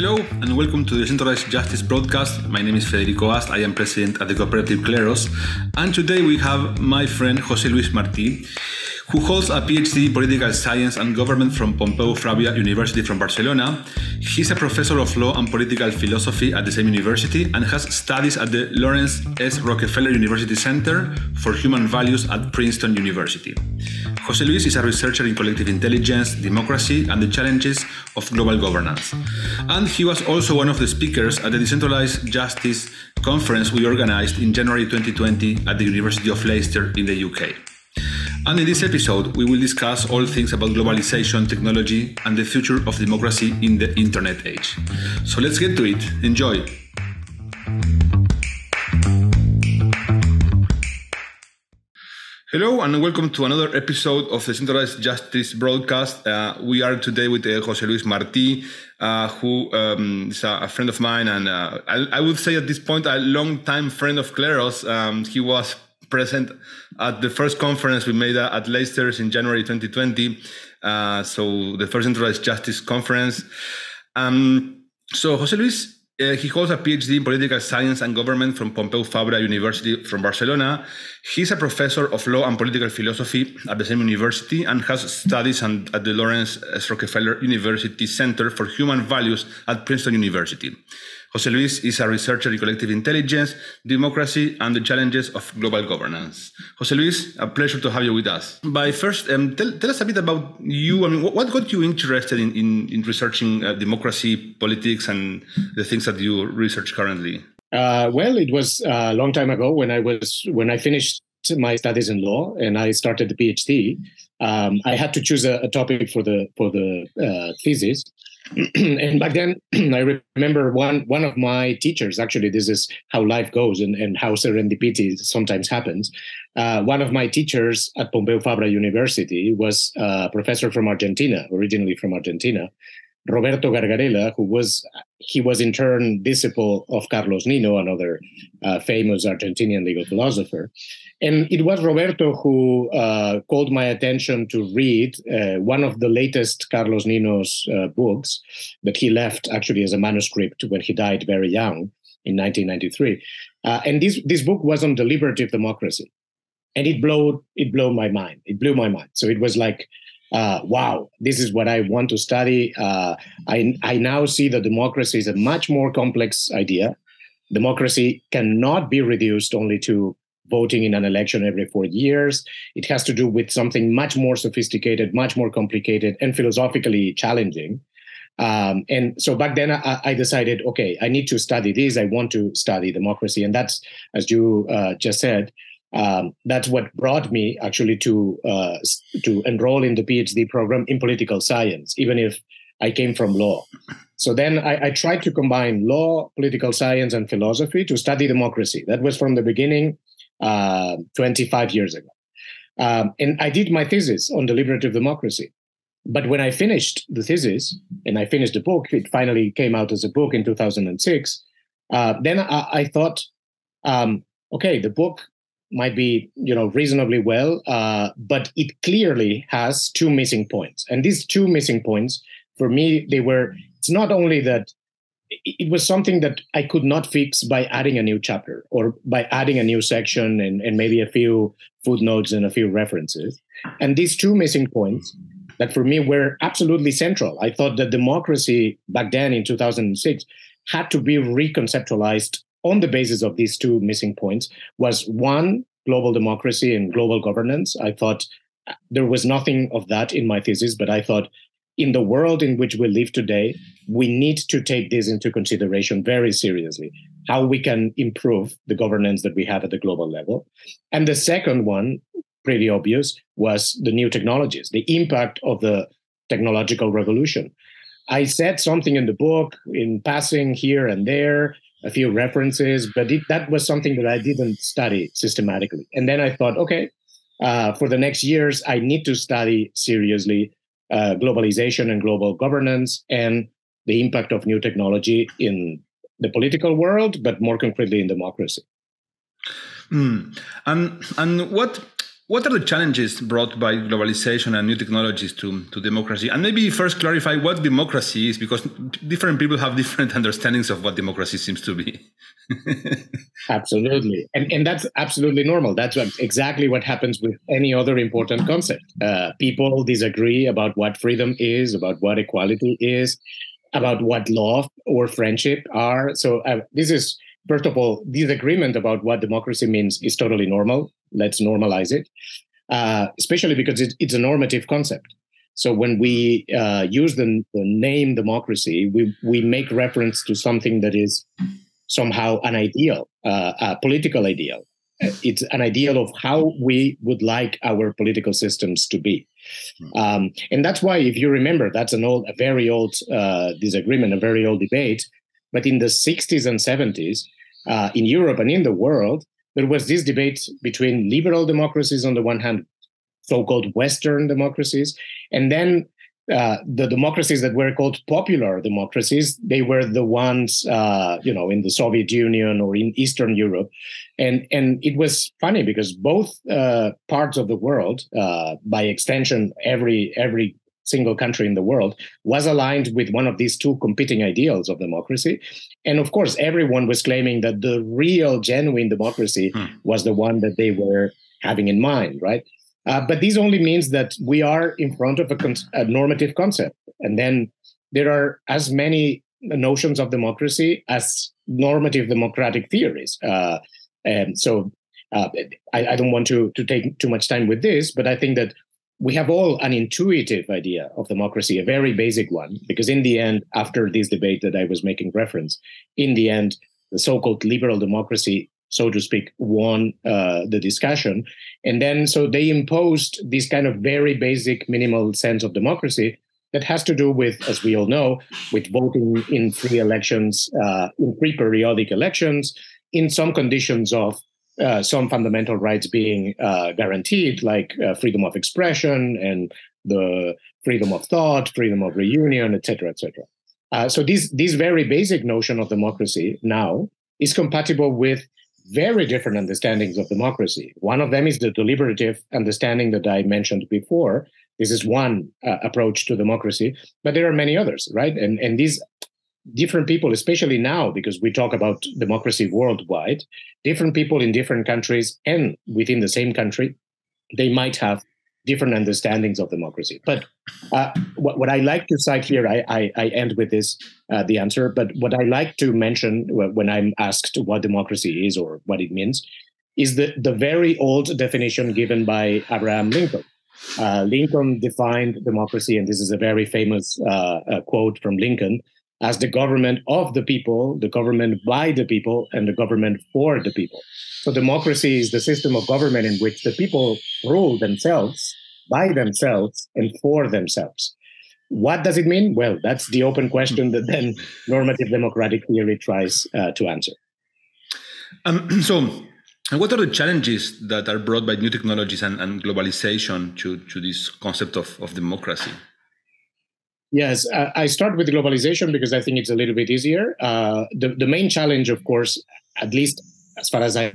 Hello and welcome to the Decentralized Justice broadcast. My name is Federico Ast. I am president at the cooperative Kleros. And today we have my friend Jose Luis Martí, who holds a PhD in political science and government from Pompeu Fabra University from Barcelona. He's a professor of law and political philosophy at the same university and has studies at the Laurance S. Rockefeller University Center for Human Values at Princeton University. Jose Luis is a researcher in collective intelligence, democracy, and the challenges of global governance. And he was also one of the speakers at the Decentralized Justice conference we organized in January 2020 at the University of Leicester in the UK. And in this episode, we will discuss all things about globalization, technology, and the future of democracy in the internet age. So let's get to it. Enjoy. Hello and welcome to another episode of the Centralized Justice broadcast. Uh, we are today with uh, Jose Luis Martí, uh, who um, is a, a, friend of mine and uh, I, I, would say at this point a long-time friend of Kleros. Um, he was present at the first conference we made at Leicester's in January 2020. Uh, so the first centralized justice conference. Um, so Jose Luis, uh, he holds a PhD in political science and government from Pompeu Fabra University from Barcelona. He's a professor of law and political philosophy at the same university and has studies at the Laurance S. Rockefeller University Center for Human Values at Princeton University. Jose Luis is a researcher in collective intelligence, democracy, and the challenges of global governance. Jose Luis, a pleasure to have you with us. By first, um, tell, tell, us a bit about you. I mean, what, got you interested in, in, in researching uh, democracy, politics, and the things that you research currently? Uh, well, it was a long time ago when I was when I finished my studies in law and I started the PhD. Um, I had to choose a, a, topic for the for the uh, thesis, and back then i remember one one of my teachers actually this is how life goes and, and how serendipity sometimes happens. Uh, one of my teachers at pompeu fabra university was a professor from argentina originally from argentina roberto gargarella who was he was in turn disciple of carlos nino another uh, famous argentinian legal philosopher and it was Roberto who uh, called my attention to read uh, one of the latest Carlos Nino's uh, books that he left actually as a manuscript when he died very young in 1993. Uh, and this, this book was on deliberative democracy. And it blew, it blew my mind. It blew my mind. So it was like, uh, wow, this is what I want to study. Uh, I, I now see that democracy is a much more complex idea. Democracy cannot be reduced only to voting in an election every four years. It has to do with something much more sophisticated, much more complicated, and philosophically challenging. Um, and so back then, I, I, decided, okay, I need to study this. I want to study democracy, and that's, as you uh, just said, um, that's what brought me actually to uh, to enroll in the PhD program in political science, even if I came from law. So then I, I tried to combine law, political science, and philosophy to study democracy. That was from the beginning uh, 25 years ago. Um, and I did my thesis on deliberative democracy. But when I finished the thesis and I finished the book, it finally came out as a book in 2006. Uh, then I, I thought, um, okay, the book might be you know reasonably well, uh, but it clearly has two missing points. And these two missing points, for me, they were. It's not only that it was something that I could not fix by adding a new chapter or by adding a new section and, and maybe a few footnotes and a few references. And these two missing points that for me were absolutely central. I thought that democracy back then in 2006 had to be reconceptualized on the basis of these two missing points was one global democracy and global governance. I thought uh, there was nothing of that in my thesis, but I thought in the world in which we live today, we need to take this into consideration very seriously how we can improve the governance that we have at the global level. And the second one, pretty obvious, was the new technologies, the impact of the technological revolution. I said something in the book in passing here and there, a few references, but it, that was something that I didn't study systematically. And then I thought, okay, uh, for the next years, I need to study seriously uh, globalization and global governance and the impact of new technology in the political world, but more concretely in democracy. Mm. And and what What are the challenges brought by globalization and new technologies to, to democracy? And maybe first clarify what democracy is, because different people have different understandings of what democracy seems to be. absolutely. And, and that's absolutely normal. That's what, exactly what happens with any other important concept. Uh, people disagree about what freedom is, about what equality is, about what love or friendship are. So uh, this is first of all, disagreement about what democracy means is totally normal. Let's normalize it, uh, especially because it, it's a normative concept. So when we uh, use the, the, name democracy, we, we make reference to something that is somehow an ideal, uh, a political ideal. It's an ideal of how we would like our political systems to be. Um, and that's why, if you remember, that's an old, a very old uh, disagreement, a very old debate. But in the 60s and 70s, uh, in Europe and in the world, there was this debate between liberal democracies on the one hand, so-called Western democracies, and then uh, the democracies that were called popular democracies, they were the ones, uh, you know, in the Soviet Union or in Eastern Europe, and and it was funny because both uh, parts of the world, uh, by extension, every every single country in the world was aligned with one of these two competing ideals of democracy. And of course, everyone was claiming that the real, genuine democracy hmm. was the one that they were having in mind, right? Uh, but this only means that we are in front of a, con- a normative concept. And then there are as many notions of democracy as normative democratic theories. Uh, and so uh, I, I, don't want to, to take too much time with this, but I think that we have all an intuitive idea of democracy, a very basic one, because in the end, after this debate that I was making reference, in the end, the so-called liberal democracy, so to speak, won uh, the discussion. And then, so they imposed this kind of very basic minimal sense of democracy that has to do with, as we all know, with voting in free elections, uh, in free periodic elections, in some conditions of uh, some fundamental rights being uh, guaranteed, like uh, freedom of expression and the freedom of thought, freedom of reunion, etc., etc. Uh, so this this very basic notion of democracy now is compatible with very different understandings of democracy. One of them is the deliberative understanding that I mentioned before. This is one uh, approach to democracy, but there are many others, right? And and these different people, especially now, because we talk about democracy worldwide, different people in different countries and within the same country, they might have different understandings of democracy. But uh, what, what, I like to cite here, I, I, I end with this, uh, the answer, but what I like to mention when I'm asked what democracy is or what it means is the, the very old definition given by Abraham Lincoln. Uh, Lincoln defined democracy, and this is a very famous uh, uh, quote from Lincoln as the government of the people, the government by the people, and the government for the people. So democracy is the system of government in which the people rule themselves, by themselves, and for themselves. What does it mean? Well, that's the open question that then normative democratic theory tries uh, to answer. Um, so, what are the challenges that are brought by new technologies and, and globalization to, to this concept of, of democracy? Yes, uh, I start with globalization because I think it's a little bit easier. Uh, the, the main challenge, of course, at least as far as I,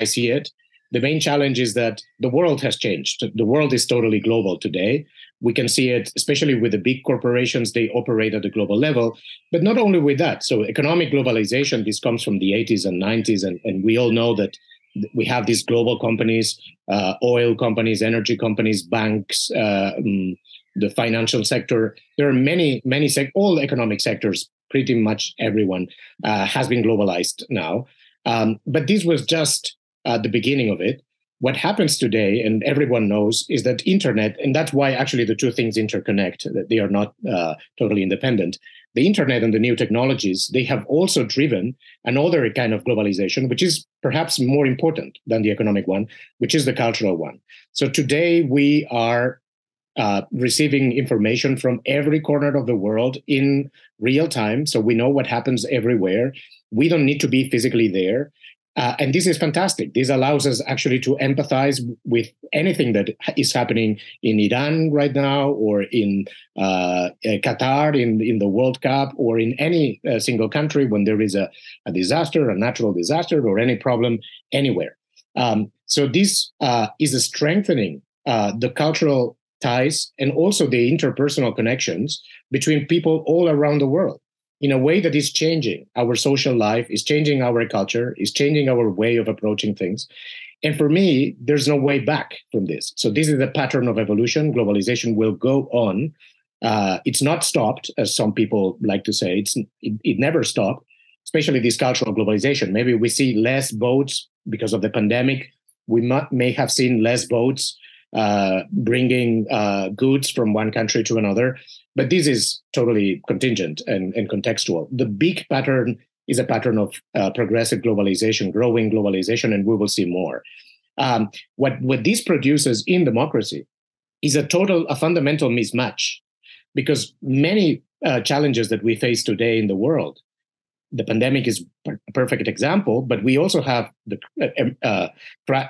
I see it, the main challenge is that the world has changed. The world is totally global today. We can see it, especially with the big corporations, they operate at a global level. But not only with that. So, economic globalization, this comes from the 80s and 90s. And, and we all know that we have these global companies, uh, oil companies, energy companies, banks, uh, um, the financial sector. There are many, many, sec- all economic sectors, pretty much everyone uh, has been globalized now. Um, but this was just uh, the beginning of it. What happens today, and everyone knows, is that internet, and that's why actually the two things interconnect, that they are not uh, totally independent. The internet and the new technologies, they have also driven another kind of globalization, which is perhaps more important than the economic one, which is the cultural one. So today we are uh, receiving information from every corner of the world in real time. So we know what happens everywhere. We don't need to be physically there. Uh, and this is fantastic. This allows us actually to empathize with anything that is happening in Iran right now, or in uh, Qatar, in, in the World Cup, or in any uh, single country when there is a, a disaster, a natural disaster, or any problem anywhere. Um, so this uh, is strengthening uh, the cultural ties and also the interpersonal connections between people all around the world in a way that is changing our social life, is changing our culture, is changing our way of approaching things. And for me, there's no way back from this. So this is the pattern of evolution. Globalization will go on. Uh, it's not stopped, as some people like to say. It's it, it never stopped, especially this cultural globalization. Maybe we see less boats because of the pandemic. We may have seen less boats uh, bringing uh, goods from one country to another. But this is totally contingent and, and contextual. The big pattern is a pattern of uh, progressive globalization, growing globalization, and we will see more. Um, what, what this produces in democracy is a total, a fundamental mismatch, because many uh, challenges that we face today in the world, the pandemic is a perfect example, but we also have the uh, uh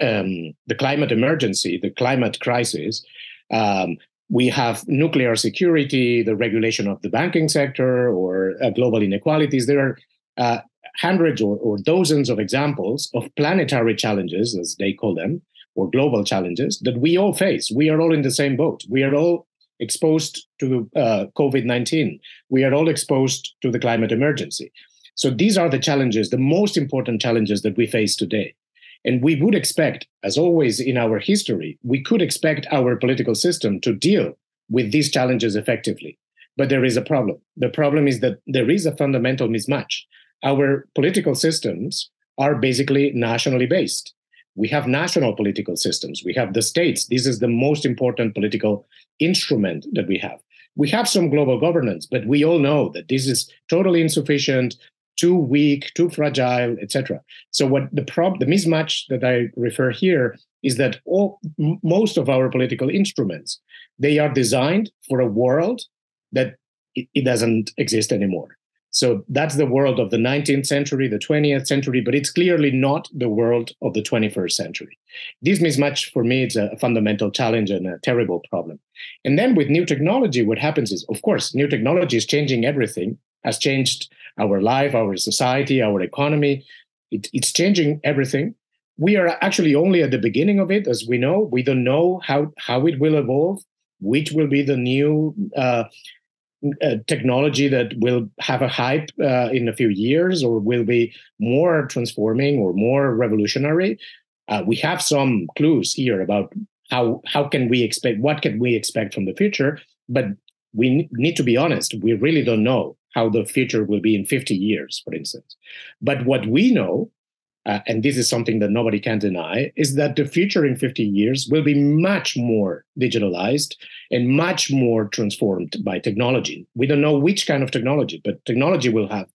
um, the climate emergency, the climate crisis, um, we have nuclear security, the regulation of the banking sector, or uh, global inequalities. There are uh, hundreds or, or dozens of examples of planetary challenges, as they call them, or global challenges that we all face. We are all in the same boat. We are all exposed to uh, COVID 19. We are all exposed to the climate emergency. So these are the challenges, the most important challenges that we face today. And we would expect, as always in our history, we could expect our political system to deal with these challenges effectively. But there is a problem. The problem is that there is a fundamental mismatch. Our political systems are basically nationally based. We have national political systems. We have the states. This is the most important political instrument that we have. We have some global governance, but we all know that this is totally insufficient too weak, too fragile, etc. So what the prob the mismatch that I refer here is that all m- most of our political instruments they are designed for a world that it, it doesn't exist anymore. So that's the world of the 19th century, the 20th century, but it's clearly not the world of the 21st century. This mismatch for me is a fundamental challenge and a terrible problem. And then with new technology, what happens is, of course, new technology is changing everything, has changed our life, our society, our economy. It, it's changing everything. We are actually only at the beginning of it, as we know. We don't know how, how it will evolve, which will be the new uh, uh, technology that will have a hype uh, in a few years or will be more transforming or more revolutionary. Uh, we have some clues here about how how can we expect what can we expect from the future, but we need to be honest. We really don't know how the future will be in 50 years, for instance. But what we know, uh, and this is something that nobody can deny, is that the future in 50 years will be much more digitalized and much more transformed by technology. We don't know which kind of technology, but technology will have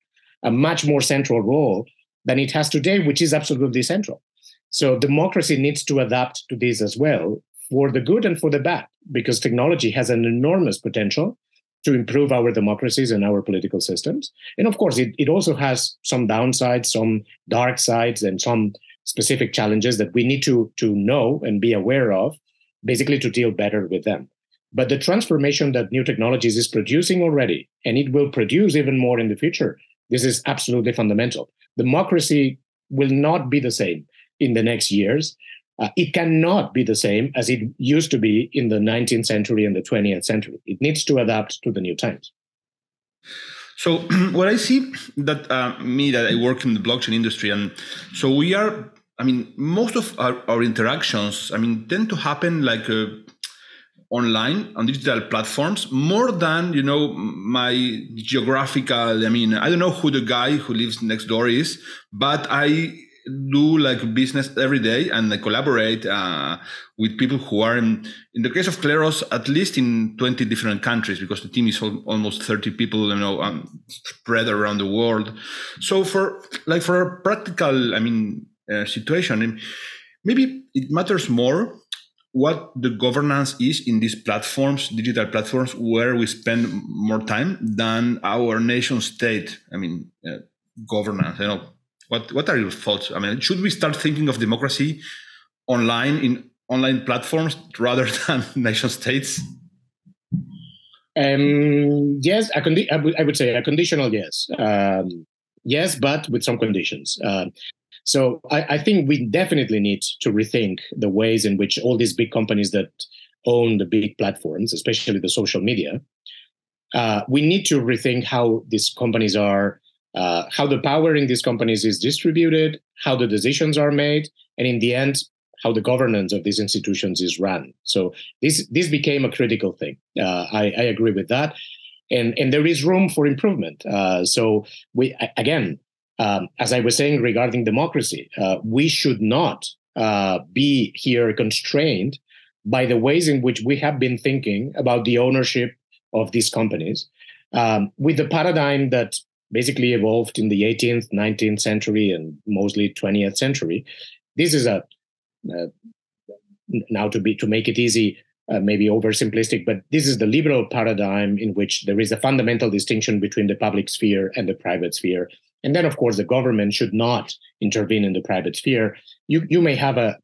a much more central role than it has today, which is absolutely central. So democracy needs to adapt to this as well for the good and for the bad, because technology has an enormous potential to improve our democracies and our political systems. And of course, it, it also has some downsides, some dark sides, and some specific challenges that we need to, to know and be aware of, basically to deal better with them. But the transformation that new technologies is producing already, and it will produce even more in the future, this is absolutely fundamental. Democracy will not be the same in the next years uh, it cannot be the same as it used to be in the 19th century and the 20th century. It needs to adapt to the new times. So what I see that uh, me that I work in the blockchain industry, and so we are. I mean, most of our, our interactions, I mean, tend to happen like uh, online on digital platforms more than you know my geographical. I mean, I don't know who the guy who lives next door is, but I do like business every day and collaborate uh, with people who are in, in the case of Kleros, at least in 20 different countries because the team is almost 30 people, you know, um, spread around the world. So for like for a practical, I mean, uh, situation, maybe it matters more what the governance is in these platforms, digital platforms, where we spend more time than our nation state. I mean, uh, governance, you know, what What are your thoughts? I mean, should we start thinking of democracy online in online platforms rather than nation states? Um, yes, I, would, I would say a conditional yes. Um, yes, but with some conditions. Uh, So I, I, think we definitely need to rethink the ways in which all these big companies that own the big platforms, especially the social media, uh, we need to rethink how these companies are, uh, how the power in these companies is distributed, how the decisions are made, and in the end, how the governance of these institutions is run. So this this became a critical thing. Uh, I, I, agree with that, and and there is room for improvement. Uh, so we again, um, as I was saying regarding democracy, uh, we should not uh, be here constrained by the ways in which we have been thinking about the ownership of these companies, um, with the paradigm that basically evolved in the 18th, 19th century, and mostly 20th century. This is a uh, now to be to make it easy, uh, maybe oversimplistic, but this is the liberal paradigm in which there is a fundamental distinction between the public sphere and the private sphere. And then, of course, the government should not intervene in the private sphere. You you may have a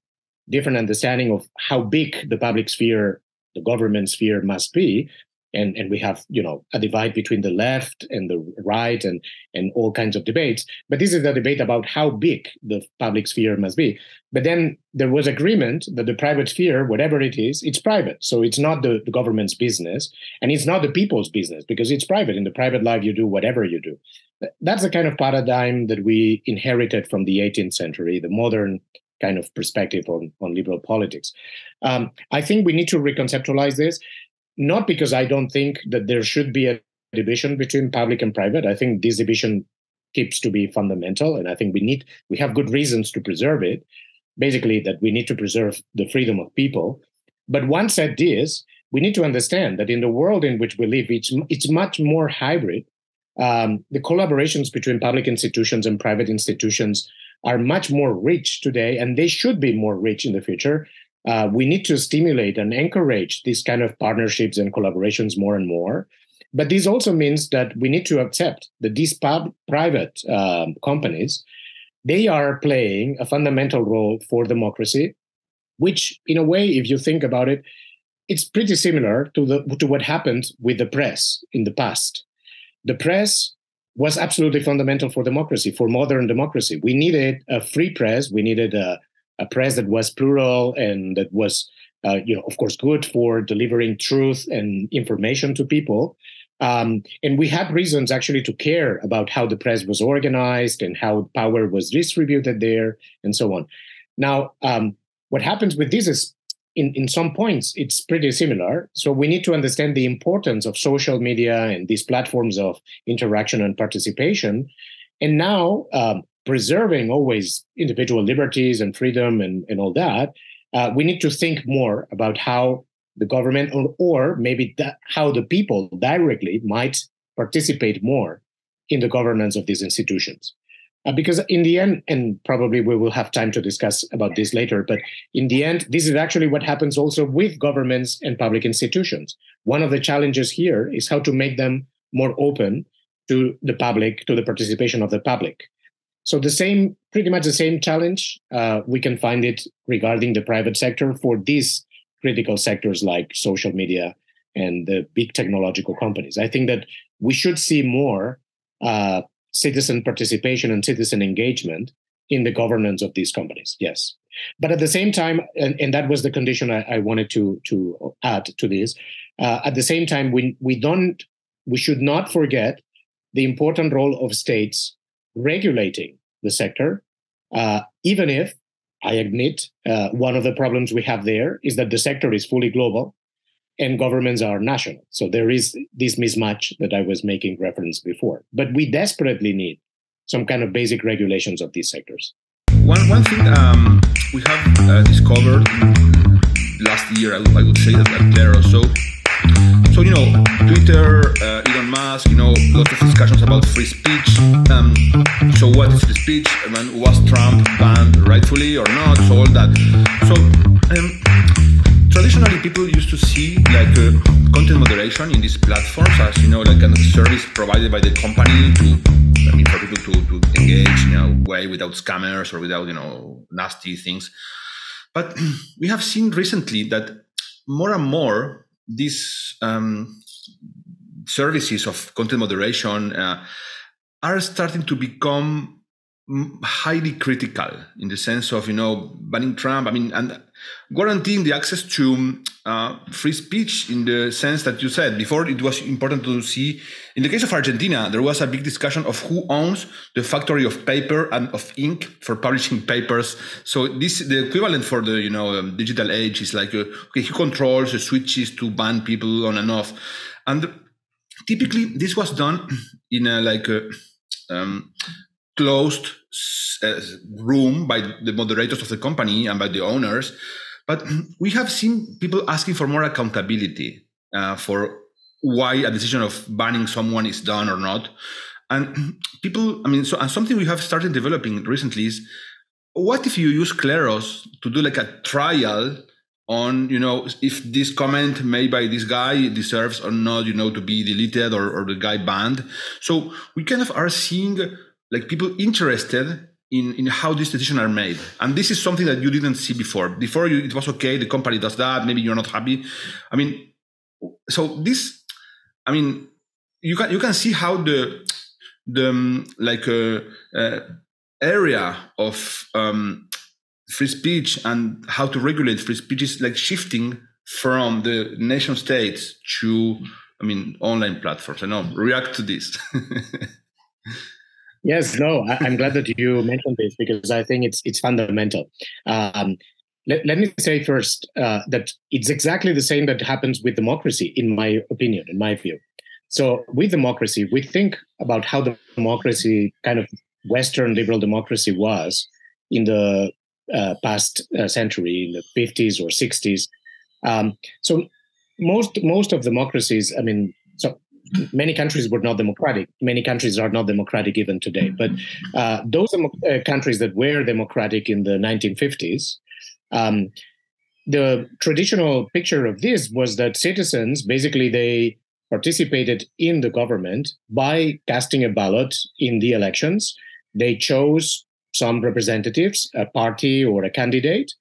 different understanding of how big the public sphere, the government sphere must be, and and we have you know a divide between the left and the right and and all kinds of debates. But this is a debate about how big the public sphere must be. But then there was agreement that the private sphere whatever it is it's private. So it's not the, the government's business and it's not the people's business because it's private. In the private life you do whatever you do. That's the kind of paradigm that we inherited from the 18th century the modern kind of perspective on, on liberal politics. Um, I think we need to reconceptualize this not because I don't think that there should be a division between public and private. I think this division keeps to be fundamental, and I think we need we have good reasons to preserve it. Basically, that we need to preserve the freedom of people. But once said this, we need to understand that in the world in which we live, it's it's much more hybrid. Um, the collaborations between public institutions and private institutions are much more rich today, and they should be more rich in the future uh, we need to stimulate and encourage these kind of partnerships and collaborations more and more. But this also means that we need to accept that these pub- private um, companies, they are playing a fundamental role for democracy, which, in a way, if you think about it, it's pretty similar to the to what happened with the press in the past. The press was absolutely fundamental for democracy, for modern democracy. We needed a free press. We needed a a press that was plural and that was, uh, you know, of course, good for delivering truth and information to people. Um, and we had reasons actually to care about how the press was organized and how power was distributed there and so on. Now, um, what happens with this is in, in some points it's pretty similar. So we need to understand the importance of social media and these platforms of interaction and participation. And now um, preserving always individual liberties and freedom and, and all that, uh, we need to think more about how the government or, or maybe that, how the people directly might participate more in the governance of these institutions. Uh, because in the end, and probably we will have time to discuss about this later, but in the end, this is actually what happens also with governments and public institutions. One of the challenges here is how to make them more open to the public, to the participation of the public. So the same, pretty much the same challenge, uh, we can find it regarding the private sector for these critical sectors like social media and the big technological companies. I think that we should see more uh, citizen participation and citizen engagement in the governance of these companies. Yes, but at the same time, and, and that was the condition I, I, wanted to to add to this. Uh, at the same time, we we don't we should not forget the important role of states regulating the sector, uh, even if I admit uh, one of the problems we have there is that the sector is fully global and governments are national. So there is this mismatch that I was making reference before. But we desperately need some kind of basic regulations of these sectors. One, one thing um, we have uh, discovered last year, I, would say that, there are also so you know, Twitter, uh, Elon Musk, you know, lots of discussions about free speech. Um, so what is free speech? I mean, was Trump banned rightfully or not? So all that. So um, traditionally, people used to see like uh, content moderation in these platforms as you know, like a service provided by the company to, I mean, for people to, to engage in a way without scammers or without you know nasty things. But we have seen recently that more and more these um, services of content moderation uh, are starting to become highly critical in the sense of you know banning Trump. I mean, and guaranteeing the access to uh, free speech in the sense that you said before. It was important to see. In the case of Argentina, there was a big discussion of who owns the factory of paper and of ink for publishing papers. So this the equivalent for the you know um, digital age is like uh, okay, who controls the switches to ban people on and off, and typically this was done in a like a um, closed uh, room by the moderators of the company and by the owners. But we have seen people asking for more accountability uh, for why a decision of banning someone is done or not. And people, I mean, so and something we have started developing recently is what if you use Kleros to do like a trial on, you know, if this comment made by this guy deserves or not, you know, to be deleted or, or the guy banned. So we kind of are seeing like people interested in, in how these decisions are made. And this is something that you didn't see before. Before you, it was okay, the company does that, maybe you're not happy. I mean, so this, I mean, you can you can see how the the um, like uh, uh, area of um, free speech and how to regulate free speech is like shifting from the nation states to I mean online platforms. I know react to this. Yes, no, I, am glad that you mentioned this because I think it's it's fundamental. Um, let, let me say first uh, that it's exactly the same that happens with democracy, in my opinion, in my view. So with democracy, we think about how the democracy, kind of Western liberal democracy, was in the uh, past uh, century, in the 50s or 60s. Um, so most most of democracies, I mean, so many countries were not democratic. Many countries are not democratic even today. But uh, those uh, countries that were democratic in the 1950s, um, the traditional picture of this was that citizens basically they participated in the government by casting a ballot in the elections. They chose some representatives, a party or a candidate,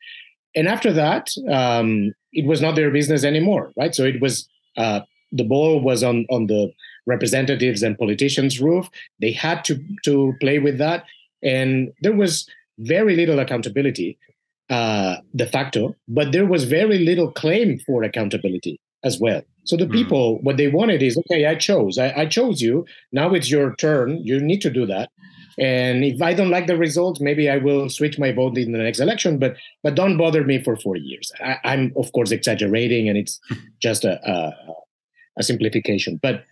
and after that, um, it was not their business anymore, right? So it was uh, the ball was on on the representatives and politicians' roof. They had to to play with that, and there was very little accountability uh, de facto, but there was very little claim for accountability as well. So the mm. people, what they wanted is, okay, I chose, I, I, chose you. Now it's your turn. You need to do that. And if I don't like the result, maybe I will switch my vote in the next election. But but don't bother me for four years. I, am of course exaggerating, and it's just a, a, a simplification. But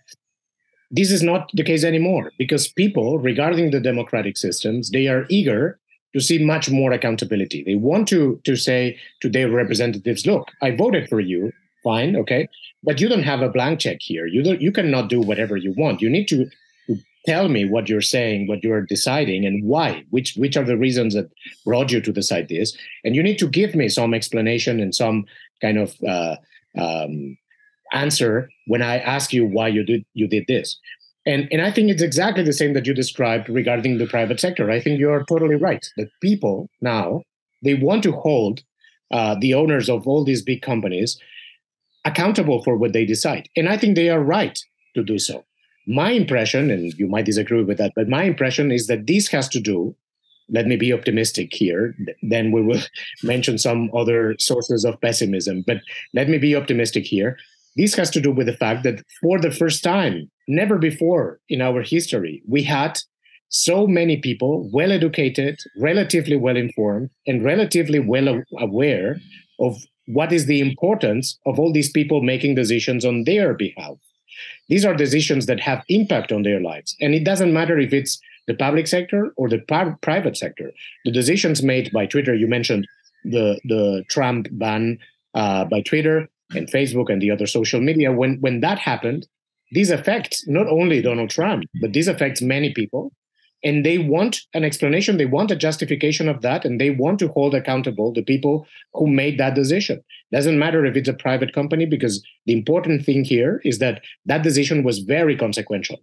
this is not the case anymore because people, regarding the democratic systems, they are eager to see much more accountability. They want to to say to their representatives, "Look, I voted for you. Fine, okay, but you don't have a blank check here. You don't. You cannot do whatever you want. You need to." to Tell me what you're saying, what you're deciding, and why. Which which are the reasons that brought you to decide this? And you need to give me some explanation and some kind of uh, um, answer when I ask you why you did you did this. And and I think it's exactly the same that you described regarding the private sector. I think you are totally right that people now they want to hold uh, the owners of all these big companies accountable for what they decide, and I think they are right to do so. My impression, and you might disagree with that, but my impression is that this has to do let me be optimistic here. Then we will mention some other sources of pessimism. But let me be optimistic here. This has to do with the fact that for the first time, never before in our history, we had so many people, well educated, relatively well informed, and relatively well aware of what is the importance of all these people making decisions on their behalf. These are decisions that have impact on their lives. And it doesn't matter if it's the public sector or the private sector. The decisions made by Twitter, you mentioned the, the Trump ban uh, by Twitter, and Facebook and the other social media, when when that happened, these affects not only Donald Trump, but this affects many people. And they want an explanation, they want a justification of that, and they want to hold accountable the people who made that decision. Doesn't matter if it's a private company, because the important thing here is that that decision was very consequential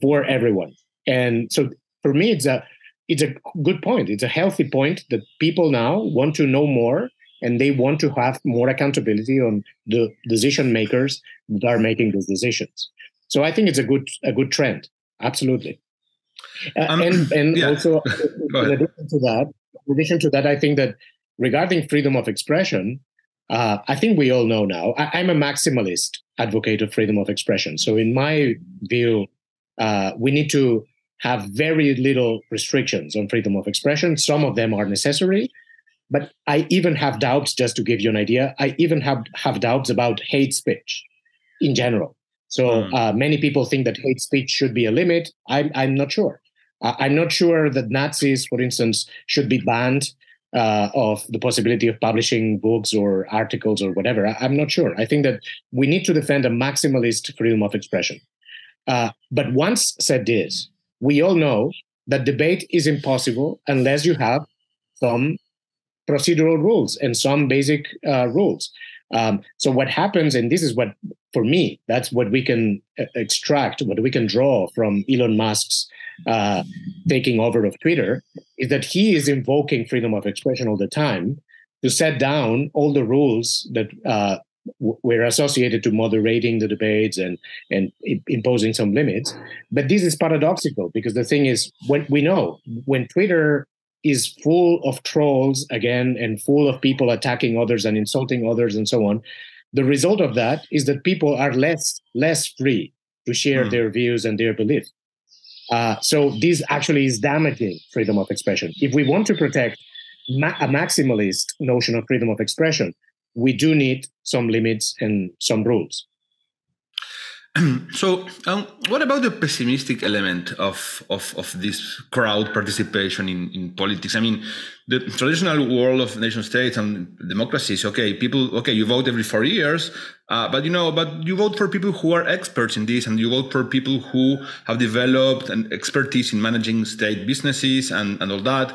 for everyone. And so for me, it's a it's a good point. It's a healthy point that people now want to know more and they want to have more accountability on the decision makers that are making those decisions. So I think it's a good a good trend. Absolutely. Uh, um, and and yeah. also, in addition to that, in addition to that, I think that regarding freedom of expression, uh, I think we all know now. I, am a maximalist advocate of freedom of expression. So, in my view, uh, we need to have very little restrictions on freedom of expression. Some of them are necessary, but I even have doubts. Just to give you an idea, I even have have doubts about hate speech in general. So mm. uh, many people think that hate speech should be a limit. I'm I'm not sure. I'm not sure that Nazis, for instance, should be banned uh, of the possibility of publishing books or articles or whatever. I, am not sure. I think that we need to defend a maximalist freedom of expression. Uh, but once said this, we all know that debate is impossible unless you have some procedural rules and some basic uh, rules. Um, so what happens, and this is what, for me, that's what we can uh, extract, what we can draw from Elon Musk's uh, taking over of Twitter, is that he is invoking freedom of expression all the time to set down all the rules that uh, w- were associated to moderating the debates and and I- imposing some limits. But this is paradoxical because the thing is, when we know when Twitter is full of trolls again and full of people attacking others and insulting others and so on. The result of that is that people are less less free to share mm. their views and their beliefs. Uh, so this actually is damaging freedom of expression. If we want to protect ma- a maximalist notion of freedom of expression we do need some limits and some rules so, um, what about the pessimistic element of, of, of this crowd participation in, in politics? I mean, the traditional world of nation states and democracies, okay, people, okay, you vote every four years, uh, but you know, but you vote for people who are experts in this, and you vote for people who have developed an expertise in managing state businesses and, and all that.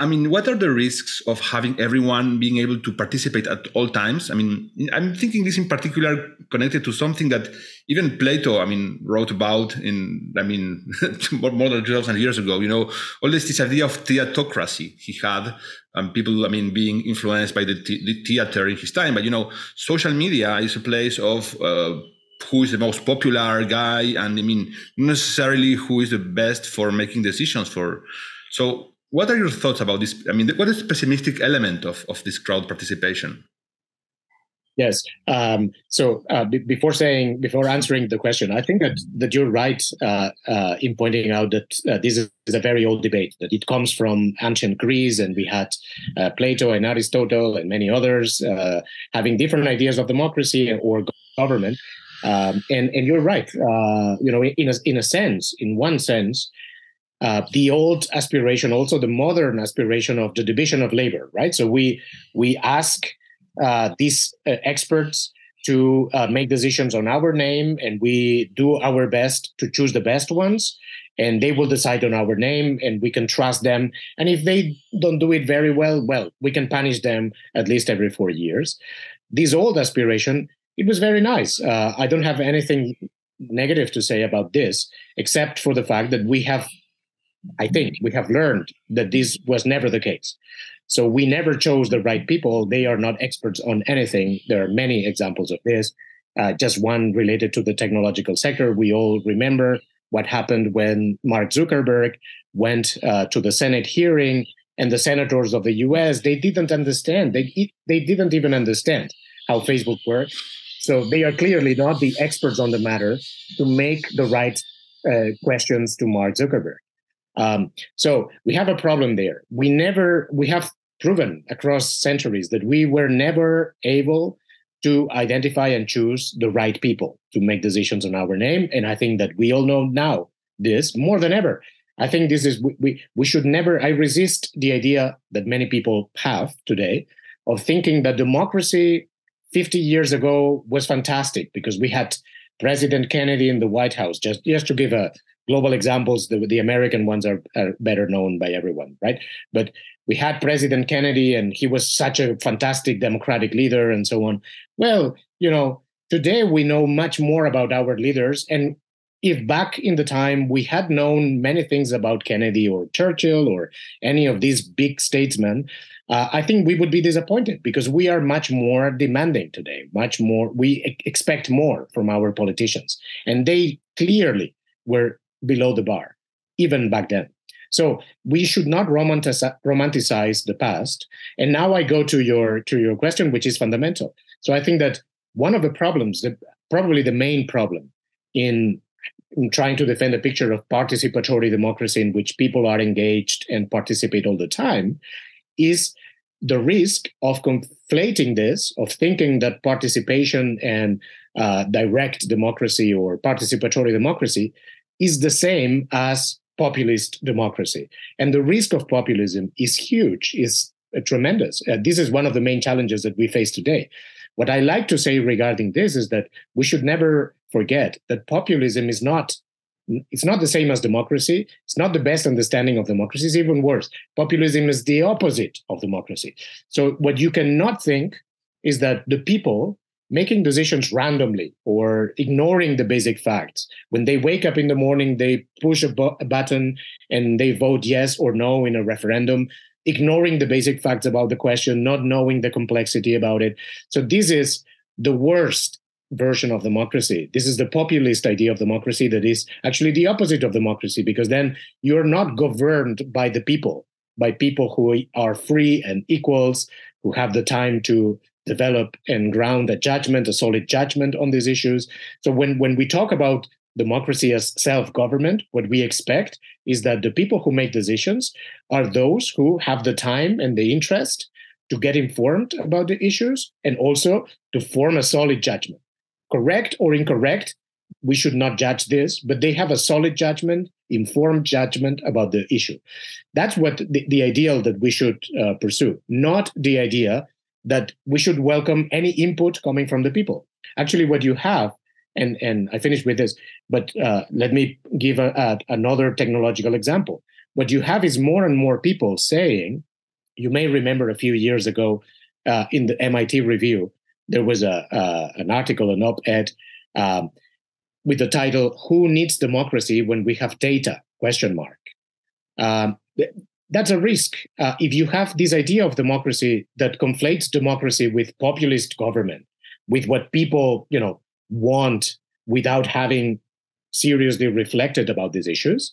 I mean, what are the risks of having everyone being able to participate at all times? I mean, I'm thinking this in particular connected to something that even Plato, I mean, wrote about in, I mean, more, than 2,000 years ago, you know, all this, this idea of theatrocracy he had, um, people, I mean, being influenced by the, the theater in his time. But, you know, social media is a place of, uh, who is the most popular guy and I mean, necessarily who is the best for making decisions for, so what are your thoughts about this? I mean, what is the pessimistic element of, of this crowd participation? Yes. Um, so uh, b- before saying, before answering the question, I think that that you're right uh, uh, in pointing out that uh, this is a very old debate. That it comes from ancient Greece, and we had uh, Plato and Aristotle and many others uh, having different ideas of democracy or government. Um, and and you're right. you know, in a in a sense, in one sense, uh, the old aspiration, also the modern aspiration of the division of labor, right? So we we ask uh, these uh, experts to uh, make decisions on our name, and we do our best to choose the best ones, and they will decide on our name, and we can trust them. And if they don't do it very well, well, we can punish them at least every four years. This old aspiration, it was very nice. Uh, I don't have anything negative to say about this, except for the fact that we have I think we have learned that this was never the case. So we never chose the right people. They are not experts on anything. There are many examples of this. Uh, just one related to the technological sector. We all remember what happened when Mark Zuckerberg went uh, to the Senate hearing, and the senators of the U.S. they didn't understand. They they didn't even understand how Facebook worked. So they are clearly not the experts on the matter to make the right uh, questions to Mark Zuckerberg. Um, so we have a problem there. We never, we have proven across centuries that we were never able to identify and choose the right people to make decisions on our name. And I think that we all know now this more than ever. I think this is we, we, should never I resist the idea that many people have today of thinking that democracy 50 years ago was fantastic because we had President Kennedy in the White House, just, just to give a, global examples, the, the American ones are, are better known by everyone, right? But we had President Kennedy, and he was such a fantastic democratic leader, and so on. Well, you know, today we know much more about our leaders, and if back in the time we had known many things about Kennedy or Churchill or any of these big statesmen, uh, I think we would be disappointed because we are much more demanding today, much more, we expect more from our politicians. And they clearly were below the bar. even back then. So we should not romanticize the past. And now I go to your to your question, which is fundamental. So I think that one of the problems, that probably the main problem in, in trying to defend a picture of participatory democracy in which people are engaged and participate all the time, is the risk of conflating this, of thinking that participation and uh, direct democracy or participatory democracy is the same as populist democracy. And the risk of populism is huge, is uh, tremendous. Uh, this is one of the main challenges that we face today. What I like to say regarding this is that we should never forget that populism is not it's not the same as democracy. It's not the best understanding of democracy. It's even worse. Populism is the opposite of democracy. So what you cannot think is that the people making decisions randomly or ignoring the basic facts. When they wake up in the morning, they push a, bu- a, button and they vote yes or no in a referendum, ignoring the basic facts about the question, not knowing the complexity about it. So, this is the worst version of democracy. This is the populist idea of democracy that is actually the opposite of democracy, because then you're not governed by the people, by people who are free and equals, who have the time to develop and ground a judgment, a solid judgment on these issues. So when, when we talk about democracy as self-government, what we expect is that the people who make decisions are those who have the time and the interest to get informed about the issues and also to form a solid judgment. Correct or incorrect, we should not judge this, but they have a solid judgment, informed judgment about the issue. That's what the, the ideal that we should uh, pursue, not the idea that we should welcome any input coming from the people. Actually, what you have, and and I finish with this, but uh, let me give a, a, another technological example. What you have is more and more people saying, you may remember a few years ago uh, in the MIT review, there was a uh, an article, an op-ed. Um, with the title "Who Needs Democracy When We Have Data?" question mark. Um, that's a risk. Uh, if you have this idea of democracy that conflates democracy with populist government, with what people you know want without having seriously reflected about these issues,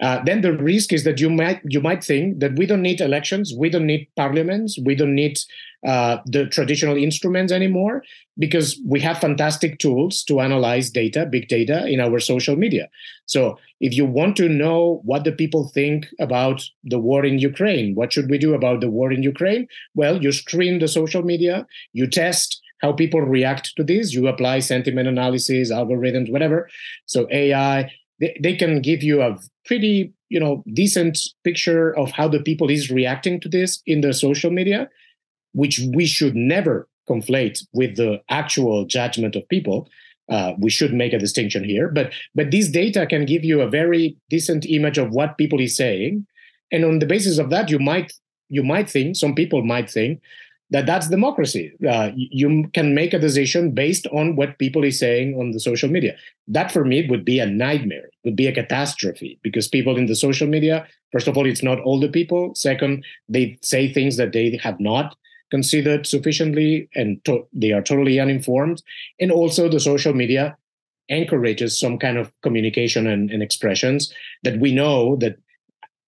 uh, then the risk is that you might you might think that we don't need elections, we don't need parliaments, we don't need uh, the traditional instruments anymore because we have fantastic tools to analyze data, big data in our social media. So if you want to know what the people think about the war in Ukraine, what should we do about the war in Ukraine? Well, you screen the social media, you test how people react to this, you apply sentiment analysis, algorithms, whatever. So AI, they, they can give you a pretty you know decent picture of how the people is reacting to this in the social media which we should never conflate with the actual judgment of people. Uh, we should make a distinction here, but but this data can give you a very decent image of what people is saying, and on the basis of that, you might you might think some people might think that that's democracy. Uh, you can make a decision based on what people is saying on the social media. That for me would be a nightmare, would be a catastrophe because people in the social media, first of all, it's not all the people. Second, they say things that they have not considered sufficiently and to- they are totally uninformed. And also, the social media encourages some kind of communication and, and expressions that we know that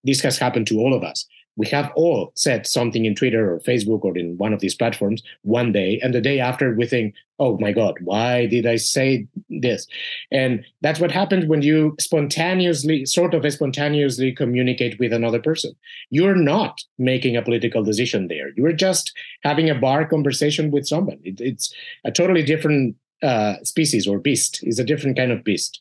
this has happened to all of us we have all said something in Twitter or Facebook or in one of these platforms one day, and the day after we think, oh my God, why did I say this? And that's what happens when you spontaneously, sort of spontaneously communicate with another person. You're not making a political decision there. You're just having a bar conversation with someone. It, it's a totally different uh, species or beast is a different kind of beast.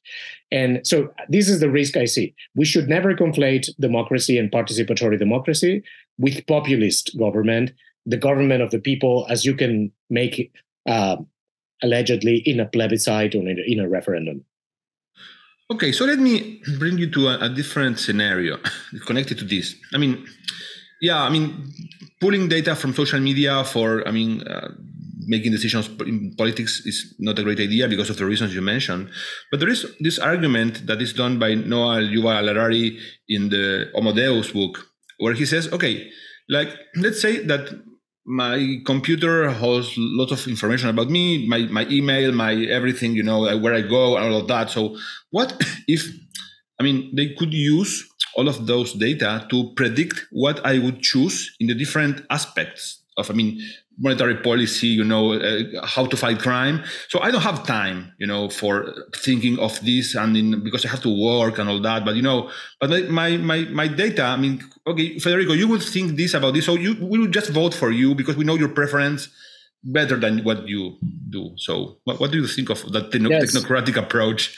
And so this is the risk I see. We should never conflate democracy and participatory democracy with populist government, the government of the people, as you can make uh, allegedly in a plebiscite or in a, in a, referendum. Okay, so let me bring you to a, a different scenario connected to this. I mean, yeah, I mean, pulling data from social media for, I mean, uh, making decisions in politics is not a great idea because of the reasons you mentioned. But there is this argument that is done by Noah Yuval Harari in the Homo Deus book, where he says, okay, like let's say that my computer holds lots of information about me, my, my email, my everything, you know, where I go and all of that. So what if I mean, they could use all of those data to predict what I would choose in the different aspects of, I mean, monetary policy, you know, uh, how to fight crime. So I don't have time, you know, for thinking of this and in, because I have to work and all that. But you know, but my my my data. I mean, okay, Federico, you would think this about this, so you we will just vote for you because we know your preference better than what you do. So, what, what do you think of that techno- yes. technocratic approach?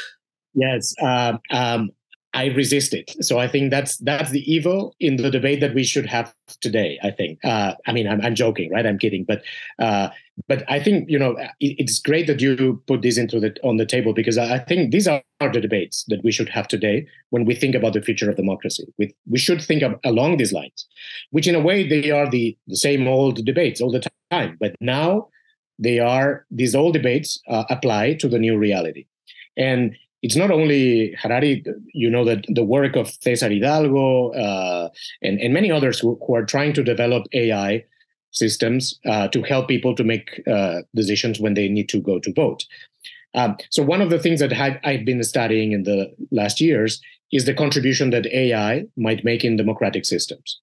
yes, um, um, I resist it. So I think that's that's the evil in the debate that we should have today. I think. Uh, I mean, I'm, I'm joking, right? I'm kidding, but uh, but I think you know it, it's great that you put this into the on the table because I, think these are, are the debates that we should have today when we think about the future of democracy. We we should think of, along these lines, which in a way they are the the same old debates all the time, but now they are these old debates uh, apply to the new reality. And it's not only Harari, you know, that the work of Cesar Hidalgo uh, and, and many others who, who, are trying to develop AI systems uh, to help people to make uh, decisions when they need to go to vote. Um, so one of the things that I've, I've been studying in the last years is the contribution that AI might make in democratic systems.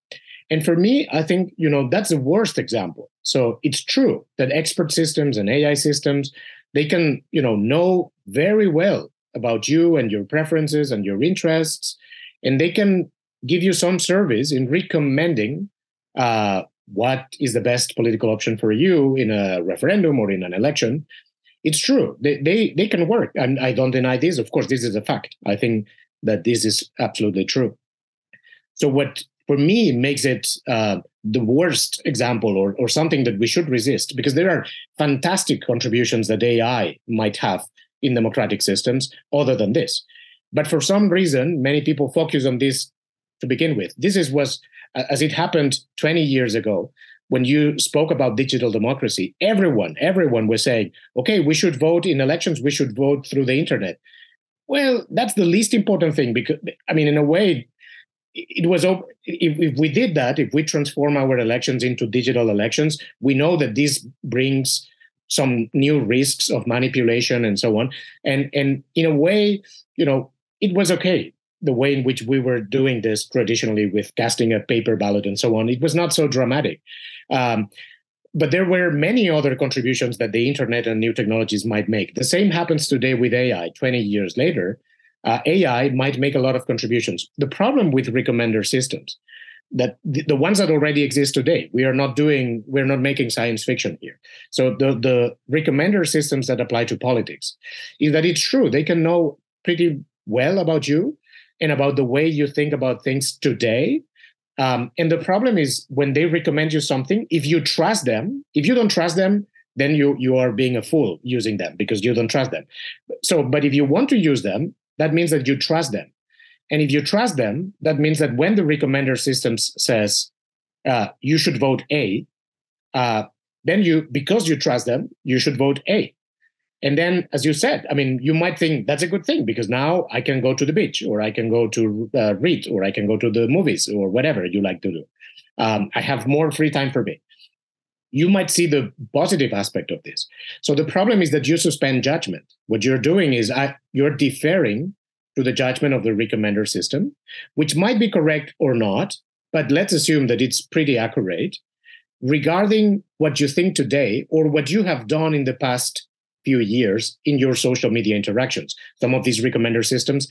And for me, I think, you know, that's the worst example. So it's true that expert systems and AI systems, they can, you know, know very well about you and your preferences and your interests, and they can give you some service in recommending uh, what is the best political option for you in a referendum or in an election. It's true they they, they can work, and I don't deny this. Of course, this is a fact. I think that this is absolutely true. So what for me makes it uh, the worst example or, or something that we should resist because there are fantastic contributions that AI might have in democratic systems other than this. But for some reason, many people focus on this to begin with. This is was as it happened 20 years ago when you spoke about digital democracy. Everyone, everyone was saying, "Okay, we should vote in elections. We should vote through the internet." Well, that's the least important thing because I mean, in a way, it was if, if we did that, if we transform our elections into digital elections, we know that this brings some new risks of manipulation and so on. And and in a way, you know, it was okay the way in which we were doing this traditionally with casting a paper ballot and so on. It was not so dramatic. Um, but there were many other contributions that the internet and new technologies might make. The same happens today with AI 20 years later. Uh, AI might make a lot of contributions. The problem with recommender systems that the, the, ones that already exist today we are not doing we're not making science fiction here. So the the recommender systems that apply to politics is that it's true they can know pretty well about you and about the way you think about things today. Um, and the problem is when they recommend you something if you trust them if you don't trust them then you you are being a fool using them because you don't trust them. So but if you want to use them that means that you trust them and if you trust them, that means that when the recommender system says uh, you should vote A, uh, then you, because you trust them, you should vote A. And then, as you said, I mean, you might think that's a good thing because now I can go to the beach, or I can go to uh, read, or I can go to the movies, or whatever you like to do. Um, I have more free time for me. You might see the positive aspect of this. So the problem is that you suspend judgment. What you're doing is I, you're deferring to the judgment of the recommender system, which might be correct or not, but let's assume that it's pretty accurate regarding what you think today or what you have done in the past few years in your social media interactions. Some of these recommender systems,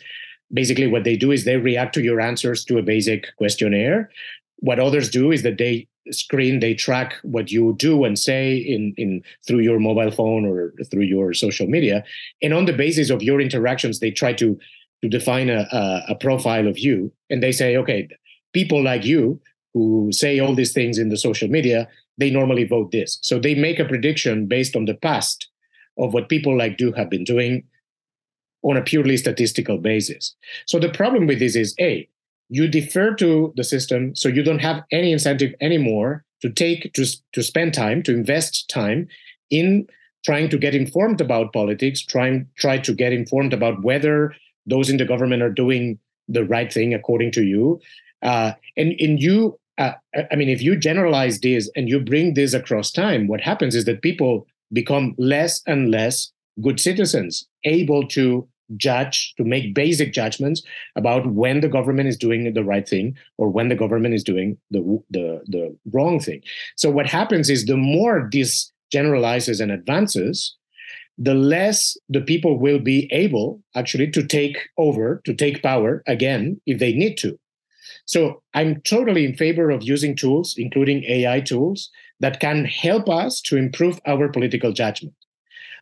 basically, what they do is they react to your answers to a basic questionnaire. What others do is that they screen they track what you do and say in in through your mobile phone or through your social media and on the basis of your interactions they try to to define a, a, a profile of you. And they say okay people like you who say all these things in the social media they normally vote this. So they make a prediction based on the past of what people like you have been doing on a purely statistical basis. So the problem with this is a you defer to the system so you don't have any incentive anymore to take to, to spend time to invest time in trying to get informed about politics trying try to get informed about whether those in the government are doing the right thing according to you. Uh, and in you, uh, I mean, if you generalize this and you bring this across time, what happens is that people become less and less good citizens, able to judge, to make basic judgments about when the government is doing the right thing or when the government is doing the, the, the wrong thing. So what happens is the more this generalizes and advances, the less the people will be able actually to take over, to take power again if they need to. So I'm totally in favor of using tools, including AI tools, that can help us to improve our political judgment.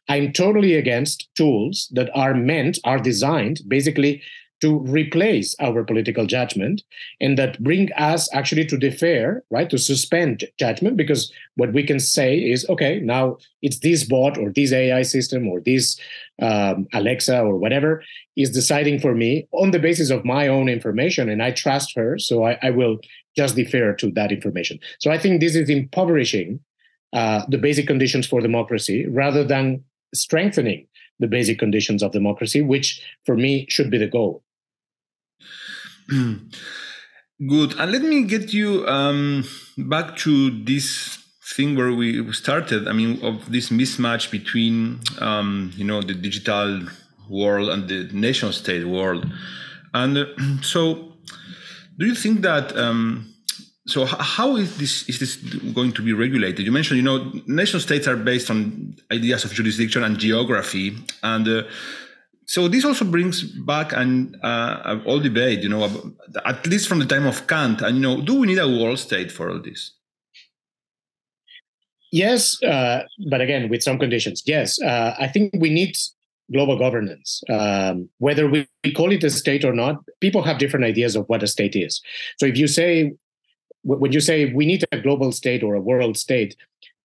I'm totally against tools that are meant, are designed basically to replace our political judgment and that bring us actually to defer, right, to suspend judgment because what we can say is, okay, now it's this bot or this AI system or this um, Alexa or whatever is deciding for me on the basis of my own information and I trust her, so I, I will just defer to that information. So I think this is impoverishing uh, the basic conditions for democracy rather than strengthening the basic conditions of democracy, which for me should be the goal. Good. And let me get you um, back to this thing where we started. I mean, of this mismatch between, um, you know, the digital world and the nation state world. And so, do you think that? Um, so how is this is this going to be regulated? You mentioned, you know, nation states are based on ideas of jurisdiction and geography, and uh, so this also brings back an uh, old debate, you know, at least from the time of Kant. And you know, do we need a world state for all this? Yes, uh, but again, with some conditions. Yes, uh, I think we need global governance. Um, whether we call it a state or not, people have different ideas of what a state is. So if you say, when you say we need a global state or a world state,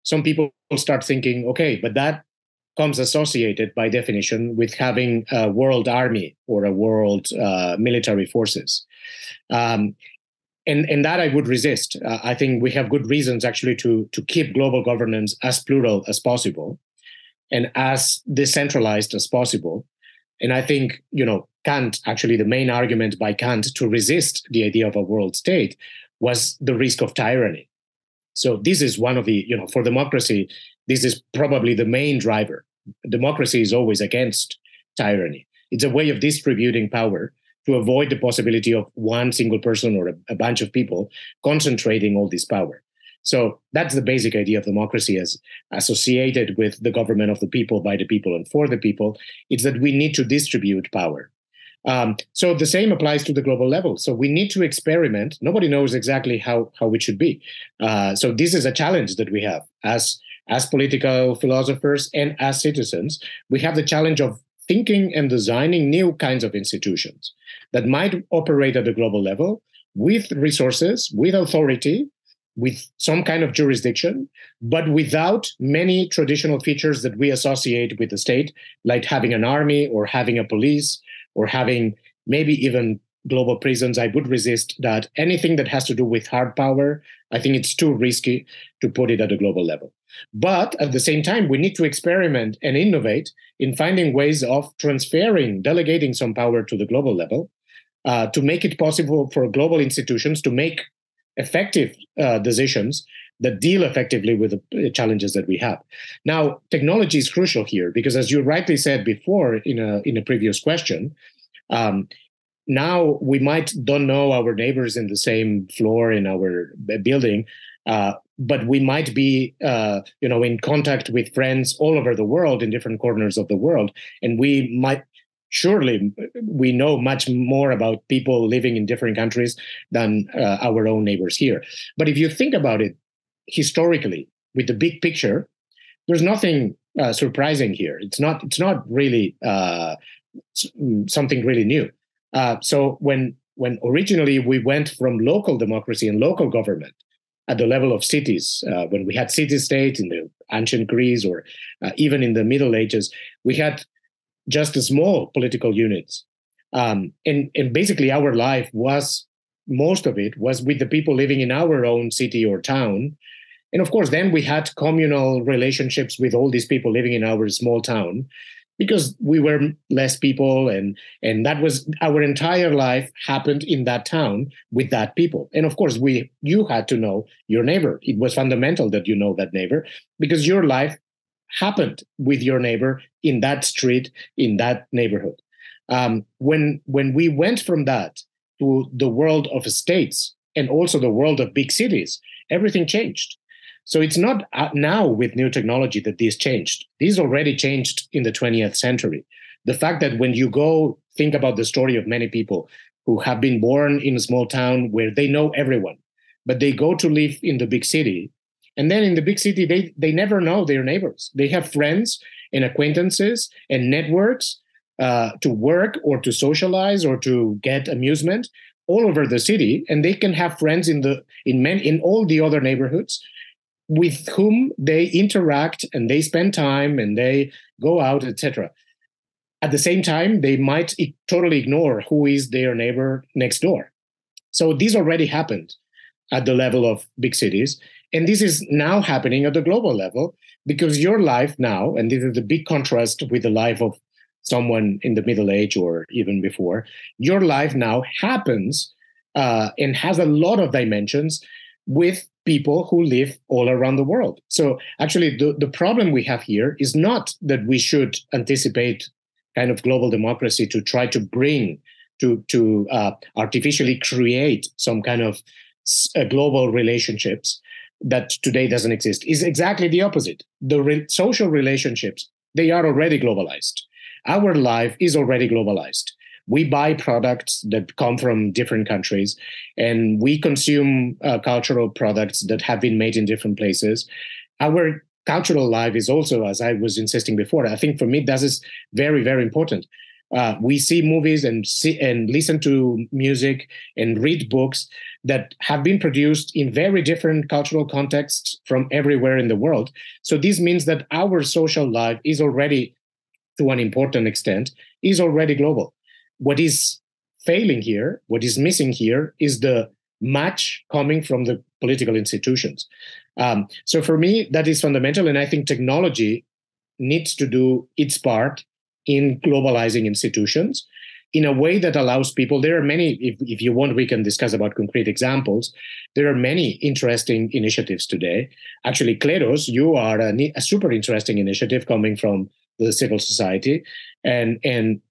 some people start thinking, okay, but that comes associated by definition with having a world army or a world uh, military forces. Um, and, and that I would resist. Uh, I think we have good reasons actually to, to keep global governance as plural as possible and as decentralized as possible. And I think, you know, Kant, actually, the main argument by Kant to resist the idea of a world state was the risk of tyranny. So this is one of the, you know, for democracy, this is probably the main driver democracy is always against tyranny. It's a way of distributing power to avoid the possibility of one single person or a, a bunch of people concentrating all this power. So that's the basic idea of democracy as associated with the government of the people, by the people, and for the people. It's that we need to distribute power. Um, so the same applies to the global level. So we need to experiment. Nobody knows exactly how how it should be. Uh, so this is a challenge that we have as as political philosophers and as citizens, we have the challenge of thinking and designing new kinds of institutions that might operate at the global level with resources, with authority, with some kind of jurisdiction, but without many traditional features that we associate with the state, like having an army or having a police or having maybe even global prisons. I would resist that. Anything that has to do with hard power, I think it's too risky to put it at a global level. But at the same time, we need to experiment and innovate in finding ways of transferring, delegating some power to the global level uh, to make it possible for global institutions to make effective uh, decisions that deal effectively with the challenges that we have. Now, technology is crucial here because, as you rightly said before in a in a previous question, um, now we might don't know our neighbors in the same floor in our building, uh, but we might be uh, you know in contact with friends all over the world in different corners of the world. And we might surely we know much more about people living in different countries than uh, our own neighbors here. But if you think about it historically with the big picture there's nothing uh, surprising here. It's not it's not really uh, mm, something really new. Uh, so when when originally we went from local democracy and local government at the level of cities. Uh, when we had city states in the ancient Greece or uh, even in the Middle Ages, we had just small political units. Um, and, and basically, our life was most of it was with the people living in our own city or town. And of course, then we had communal relationships with all these people living in our small town because we were less people and and that was our entire life happened in that town with that people. And of course we you had to know your neighbor. It was fundamental that you know that neighbor because your life happened with your neighbor in that street in that neighborhood. Um, when when we went from that to the world of states and also the world of big cities, everything changed. So it's not uh, now with new technology that these changed. These already changed in the 20th century. The fact that when you go think about the story of many people who have been born in a small town where they know everyone, but they go to live in the big city. And then in the big city, they, they never know their neighbors. They have friends and acquaintances and networks uh, to work or to socialize or to get amusement all over the city, and they can have friends in the in many in all the other neighborhoods with whom they interact and they spend time and they go out, etc. At the same time, they might totally ignore who is their neighbor next door. So this already happened at the level of big cities. And this is now happening at the global level because your life now, and this is the big contrast with the life of someone in the middle age or even before, your life now happens uh, and has a lot of dimensions with people who live all around the world. So actually, the, the problem we have here is not that we should anticipate kind of global democracy to try to bring to to uh, artificially create some kind of uh, global relationships that today doesn't exist is exactly the opposite the re- social relationships they are already globalized our life is already globalized. We buy products that come from different countries, and we consume uh, cultural products that have been made in different places. Our cultural life is also, as I was insisting before, I think for me that is very, very important. Uh, we see movies and see and listen to music and read books that have been produced in very different cultural contexts from everywhere in the world. So this means that our social life is already to an important extent, is already global. What is failing here, what is missing here, is the match coming from the political institutions. Um, so for me, that is fundamental. And I think technology needs to do its part in globalizing institutions in a way that allows people there are many if, if you want we can discuss about concrete examples there are many interesting initiatives today actually kleros you are a, a super interesting initiative coming from the civil society. And, and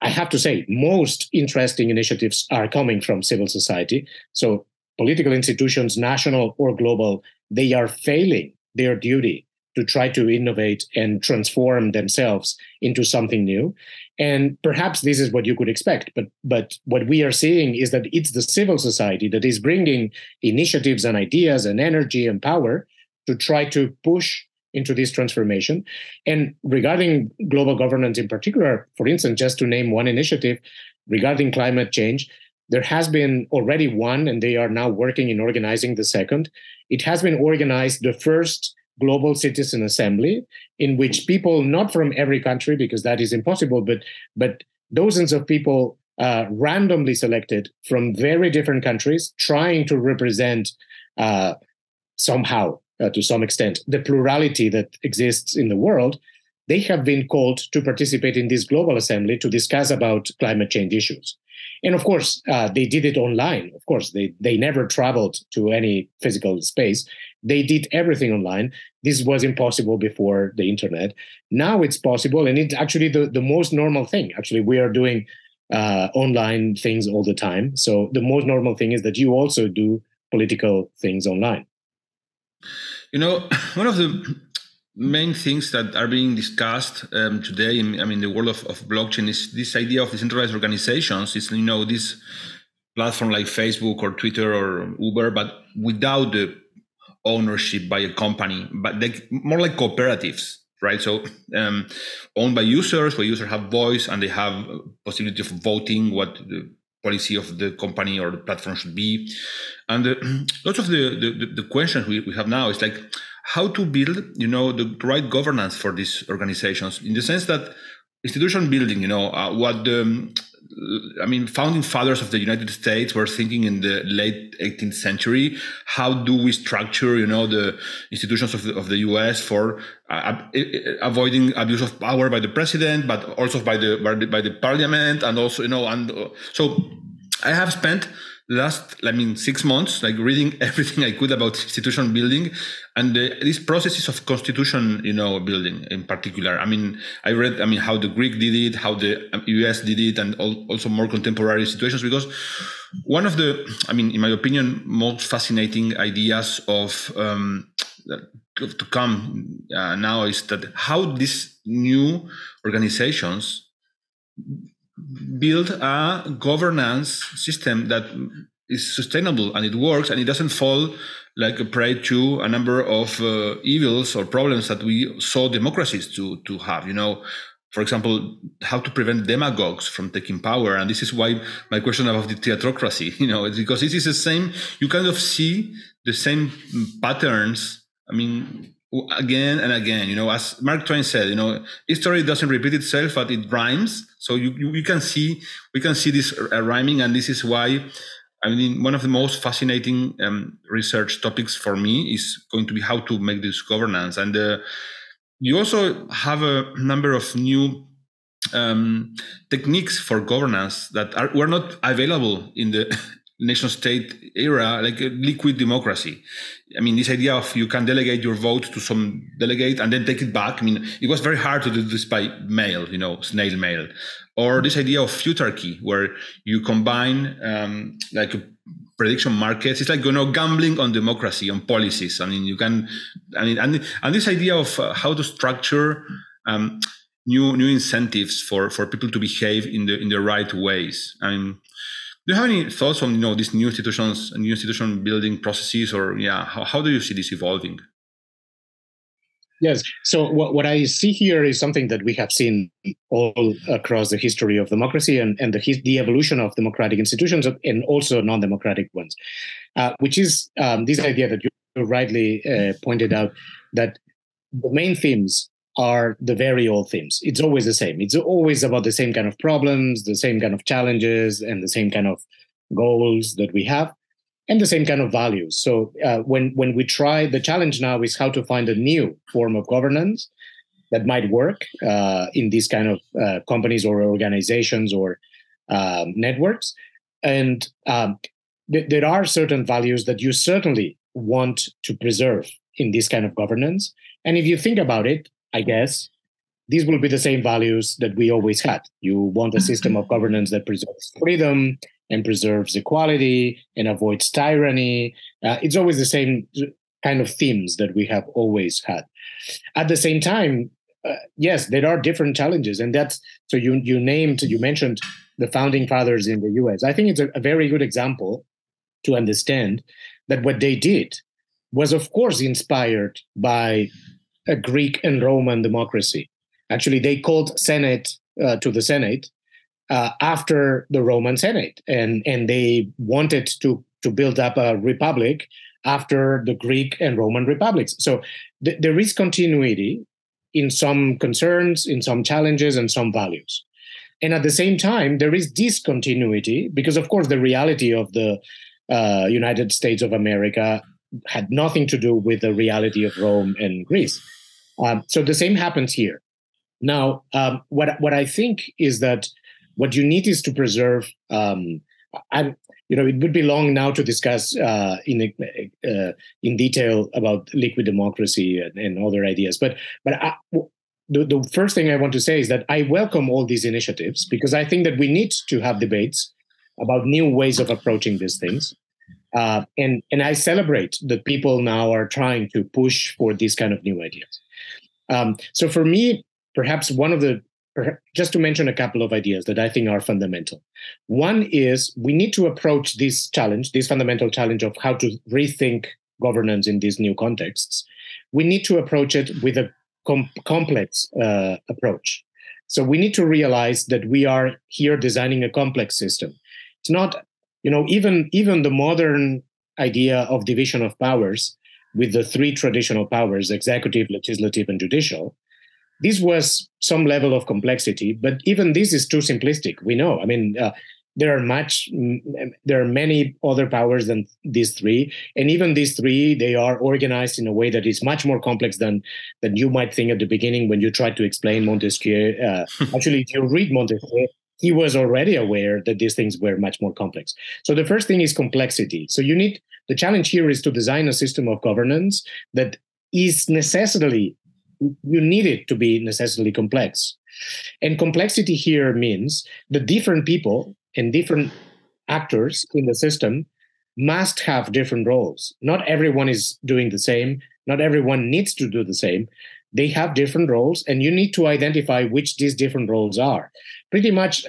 I have to say, most interesting initiatives are coming from civil society. So political institutions, national or global, they are failing their duty to try to innovate and transform themselves into something new. And perhaps this is what you could expect. But, but what we are seeing is that it's the civil society that is bringing initiatives and ideas and energy and power to try to push into this transformation. And regarding global governance in particular, for instance, just to name one initiative regarding climate change, there has been already one, and they are now working in organizing the second. It has been organized the first global citizen assembly in which people not from every country because that is impossible but but dozens of people uh, randomly selected from very different countries trying to represent uh, somehow uh, to some extent, the plurality that exists in the world, they have been called to participate in this global assembly to discuss about climate change issues. And of course, uh, they did it online. Of course, they, they never traveled to any physical space. They did everything online. This was impossible before the internet. Now it's possible, and it's actually the, the most normal thing. Actually, we are doing uh, online things all the time. So the most normal thing is that you also do political things online. You know, one of the main things that are being discussed um, today, in, I mean, the world of, of blockchain is this idea of decentralized organizations. Is you know this platform like Facebook or Twitter or Uber, but without the ownership by a company, but they, more like cooperatives, right? So um, owned by users, where users have voice and they have possibility of voting what the policy of the company or the platform should be. And uh, lots of the, the, the questions we, we have now is like how to build, you know, the right governance for these organizations in the sense that institution building, you know, uh, what the, um, I mean, founding fathers of the United States were thinking in the late 18th century. How do we structure, you know, the institutions of the, of the U.S. for uh, avoiding abuse of power by the president, but also by the by the, by the parliament, and also, you know, and uh, so I have spent last, I mean, six months, like reading everything I could about institution building and the, these processes of constitution, you know, building in particular. I mean, I read, I mean, how the Greek did it, how the US did it, and all, also more contemporary situations. Because one of the, I mean, in my opinion, most fascinating ideas of um, to come uh, now is that how these new organizations build a governance system that is sustainable and it works and it doesn't fall like a prey to a number of uh, evils or problems that we saw democracies to to have you know for example how to prevent demagogues from taking power and this is why my question about the theatrocracy you know it's because this is the same you kind of see the same patterns i mean again and again. You know, as Mark Twain said, you know, history doesn't repeat itself, but it rhymes. So you, you, you can see we can see this uh, rhyming, and this is why. I mean, one of the most fascinating um, research topics for me is going to be how to make this governance. And uh, you also have a number of new um, techniques for governance that are were not available in the nation state era, like liquid democracy. I mean, this idea of you can delegate your vote to some delegate and then take it back. I mean, it was very hard to do this by mail, you know, snail mail. Or this idea of futarchy, where you combine um, like prediction markets. It's like you know gambling on democracy, on policies. I mean, you can, I mean, and and this idea of uh, how to structure um, new new incentives for for people to behave in the in the right ways. I mean, do you have any thoughts on you know these new institutions, and new institution building processes, or yeah, how, how do you see this evolving? Yes. So what, what I see here is something that we have seen all across the history of democracy and, and the, the evolution of democratic institutions and also non-democratic ones, uh, which is um, this idea that you rightly uh, pointed out that the main themes are the very old themes. It's always the same. It's always about the same kind of problems, the same kind of challenges, and the same kind of goals that we have, and the same kind of values. So uh, when when we try, the challenge now is how to find a new form of governance that might work uh, in these kind of uh, companies or organizations or um, networks. And um, th- there are certain values that you certainly want to preserve in this kind of governance. And if you think about it, I guess, these will be the same values that we always had. You want a system of governance that preserves freedom and preserves equality and avoids tyranny. Uh, it's always the same kind of themes that we have always had. At the same time, uh, yes, there are different challenges, and that's so you you named you mentioned the founding fathers in the U.S. I think it's a, a very good example to understand that what they did was, of course, inspired by a Greek and Roman democracy. Actually, they called Senate uh, to the Senate uh, after the Roman Senate, and and they wanted to to build up a republic after the Greek and Roman republics. So th- there is continuity in some concerns, in some challenges, and some values. And at the same time, there is discontinuity because, of course, the reality of the uh, United States of America had nothing to do with the reality of Rome and Greece. Um, so the same happens here. Now, um, what what I think is that what you need is to preserve. Um, and you know, it would be long now to discuss uh, in uh, in detail about liquid democracy and, and other ideas. But but I, the, the first thing I want to say is that I welcome all these initiatives because I think that we need to have debates about new ways of approaching these things. Uh, and and I celebrate that people now are trying to push for these kind of new ideas. Um, so for me, perhaps one of the just to mention a couple of ideas that I think are fundamental. One is we need to approach this challenge, this fundamental challenge of how to rethink governance in these new contexts. We need to approach it with a com- complex uh, approach. So we need to realize that we are here designing a complex system. It's not, you know, even even the modern idea of division of powers with the three traditional powers executive, legislative, and judicial. This was some level of complexity, but even this is too simplistic. We know. I mean, uh, there are much, there are many other powers than these three, and even these three, they are organized in a way that is much more complex than than you might think at the beginning when you try to explain Montesquieu. Uh, actually, if you read Montesquieu, he was already aware that these things were much more complex. So the first thing is complexity. So you need the challenge here is to design a system of governance that is necessarily you need it to be necessarily complex. And complexity here means the different people and different actors in the system must have different roles. Not everyone is doing the same. Not everyone needs to do the same. They have different roles, and you need to identify which these different roles are. Pretty much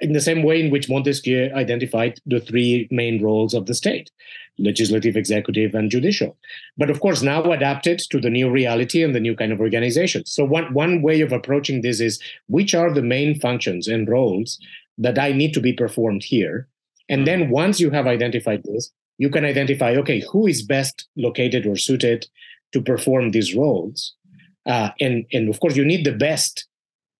in the same way in which Montesquieu identified the three main roles of the state legislative, executive, and judicial. But of course, now adapted to the new reality and the new kind of organization. So, one, one way of approaching this is which are the main functions and roles that I need to be performed here? And then mm-hmm. once you have identified this, you can identify okay, who is best located or suited to perform these roles? Uh, and, and of course, you need the best,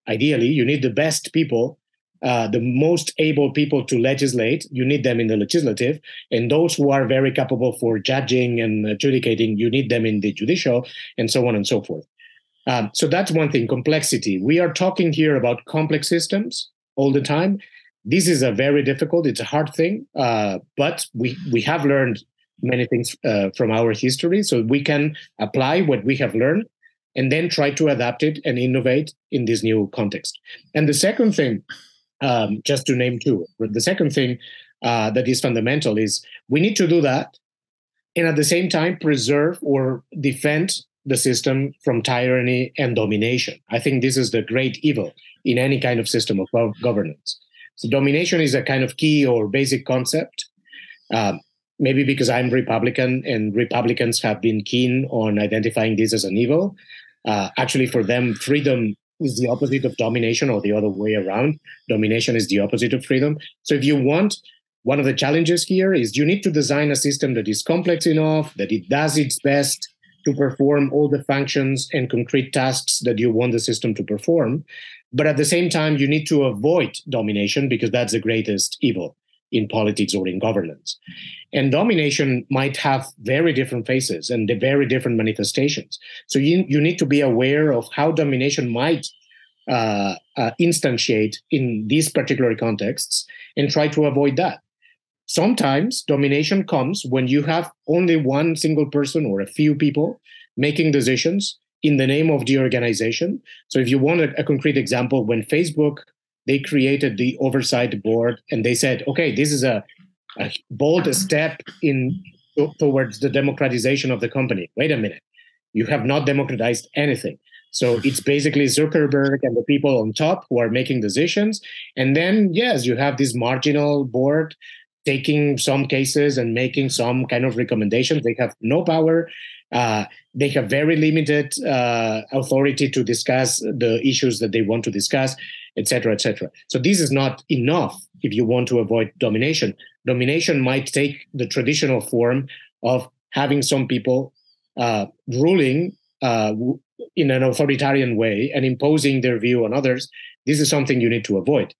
ideally, you need the best people uh, the most able people to legislate, you need them in the legislative, and those who are very capable for judging and adjudicating, you need them in the judicial, and so on and so forth. Um, so that's one thing complexity. We are talking here about complex systems all the time. This is a very difficult, it's a hard thing, uh, but we, we have learned many things uh, from our history. So we can apply what we have learned and then try to adapt it and innovate in this new context. And the second thing um, just to name two. The second thing uh, that is fundamental is we need to do that and at the same time preserve or defend the system from tyranny and domination. I think this is the great evil in any kind of system of governance. So, domination is a kind of key or basic concept. Um, maybe because I'm Republican and Republicans have been keen on identifying this as an evil. Uh, actually, for them, freedom is the opposite of domination or the other way around. Domination is the opposite of freedom. So if you want, one of the challenges here is you need to design a system that is complex enough, that it does its best to perform all the functions and concrete tasks that you want the system to perform. But at the same time, you need to avoid domination because that's the greatest evil in politics or in governance. And domination might have very different faces and very different manifestations. So you, you need to be aware of how domination might uh, uh, instantiate in these particular contexts and try to avoid that. Sometimes domination comes when you have only one single person or a few people making decisions in the name of the organization. So, if you want a, a concrete example, when Facebook they created the oversight board and they said, okay, this is a, a bold step in towards the democratization of the company. Wait a minute, you have not democratized anything. So it's basically Zuckerberg and the people on top who are making decisions. And then, yes, you have this marginal board taking some cases and making some kind of recommendations. They have no power. Uh, they have very limited uh, authority to discuss the issues that they want to discuss, etc., etc. So this is not enough if you want to avoid domination. Domination might take the traditional form of having some people uh, ruling uh, in an authoritarian way and imposing their view on others. This is something you need to avoid.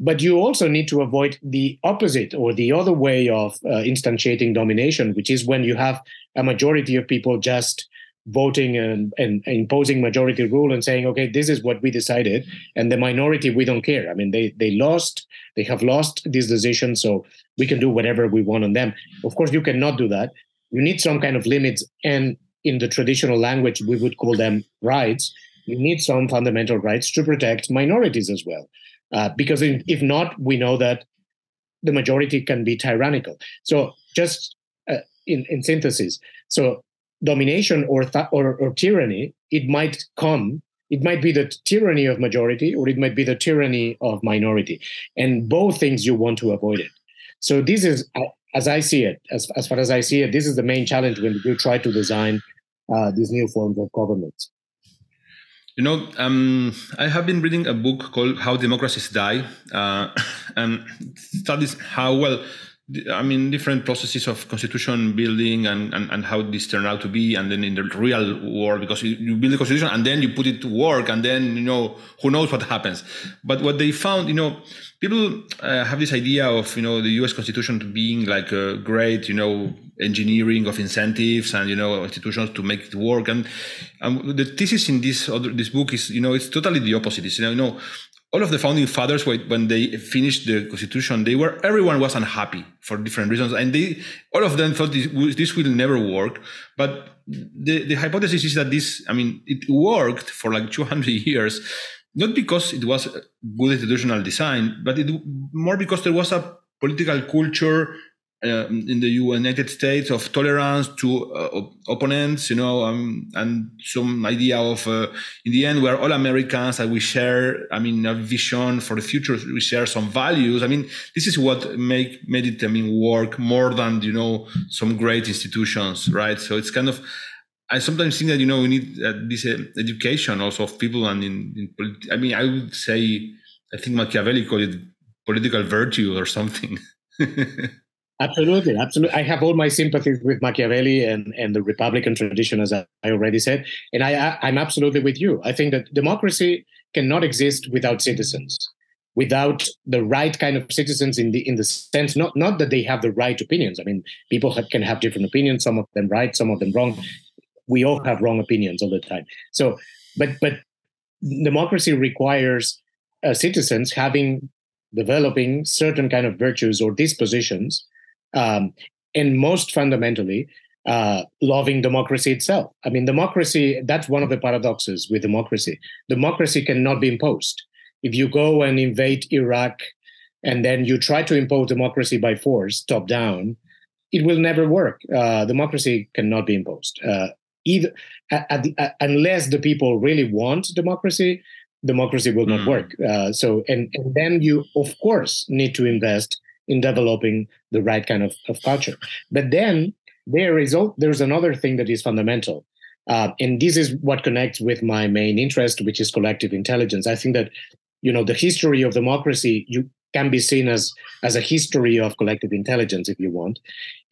But you also need to avoid the opposite or the other way of uh, instantiating domination, which is when you have a majority of people just voting and, and, imposing majority rule and saying, okay, this is what we decided, and the minority we don't care. I mean, they they lost, they have lost this decision, so we can do whatever we want on them. Of course, you cannot do that. You need some kind of limits, and in the traditional language, we would call them rights. You need some fundamental rights to protect minorities as well, uh, because if not, we know that the majority can be tyrannical. So just uh, in, in synthesis, so domination or, th- or, or tyranny, it might come. It might be the tyranny of majority, or it might be the tyranny of minority, and both things you want to avoid it. So this is, as I see it, as as far as I see it, this is the main challenge when you try to design uh, these new forms of government. You know, um, I have been reading a book called "How Democracies Die," uh, and studies how well I mean, different processes of constitution building and, and, and how this turned out to be, and then in the real world, because you, you build the constitution and then you put it to work, and then, you know, who knows what happens. But what they found, you know, people uh, have this idea of, you know, the US constitution being like a great, you know, engineering of incentives and, you know, institutions to make it work. And, and the thesis in this other, this book is, you know, it's totally the opposite. It's, you know, all of the founding fathers when they finished the constitution they were everyone was unhappy for different reasons and they all of them thought this, this will never work. But the, the hypothesis is that this i mean it worked for like 200 years not because it was good institutional design but it more because there was a political culture uh, in the United States of tolerance to uh, opponents, you know, um, and some idea of, uh, in the end, we're all Americans and we share, I mean, a vision for the future. We share some values. I mean, this is what make made it, I mean, work more than you know some great institutions, right? So it's kind of. I sometimes think that you know we need uh, this uh, education also of people and in, in I mean, I would say I think Machiavelli called it political virtue or something. Absolutely, absolutely. I have all my sympathies with Machiavelli and, and the Republican tradition, as I already said. And I, I'm absolutely with you. I think that democracy cannot exist without citizens, without the right kind of citizens in the in the sense not not that they have the right opinions. I mean, people have, can have different opinions. Some of them right, some of them wrong. We all have wrong opinions all the time. So, but but democracy requires uh, citizens having developing certain kind of virtues or dispositions um, and most fundamentally, uh, loving democracy itself. I mean, democracy, that's one of the paradoxes with democracy. Democracy cannot be imposed. If you go and invade Iraq and then you try to impose democracy by force, top down, it will never work. Uh, democracy cannot be imposed. Uh, either at the, unless the people really want democracy, democracy will not mm. work. Uh, so, and, and then you, of course, need to invest in developing the right kind of, of culture. But then there is there's another thing that is fundamental. Uh, and this is what connects with my main interest, which is collective intelligence. I think that you know the history of democracy you can be seen as as a history of collective intelligence, if you want.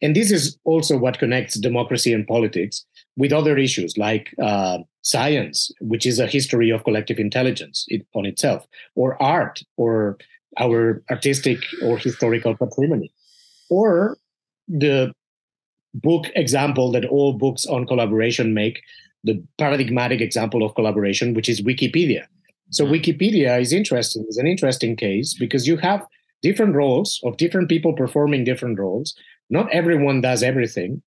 And this is also what connects democracy and politics with other issues like uh, science, which is a history of collective intelligence on itself, or art, or our artistic or historical patrimony. Or the book example that all books on collaboration make, the paradigmatic example of collaboration, which is Wikipedia. So mm-hmm. Wikipedia is interesting, is an interesting case because you have different roles of different people performing different roles. Not everyone does everything.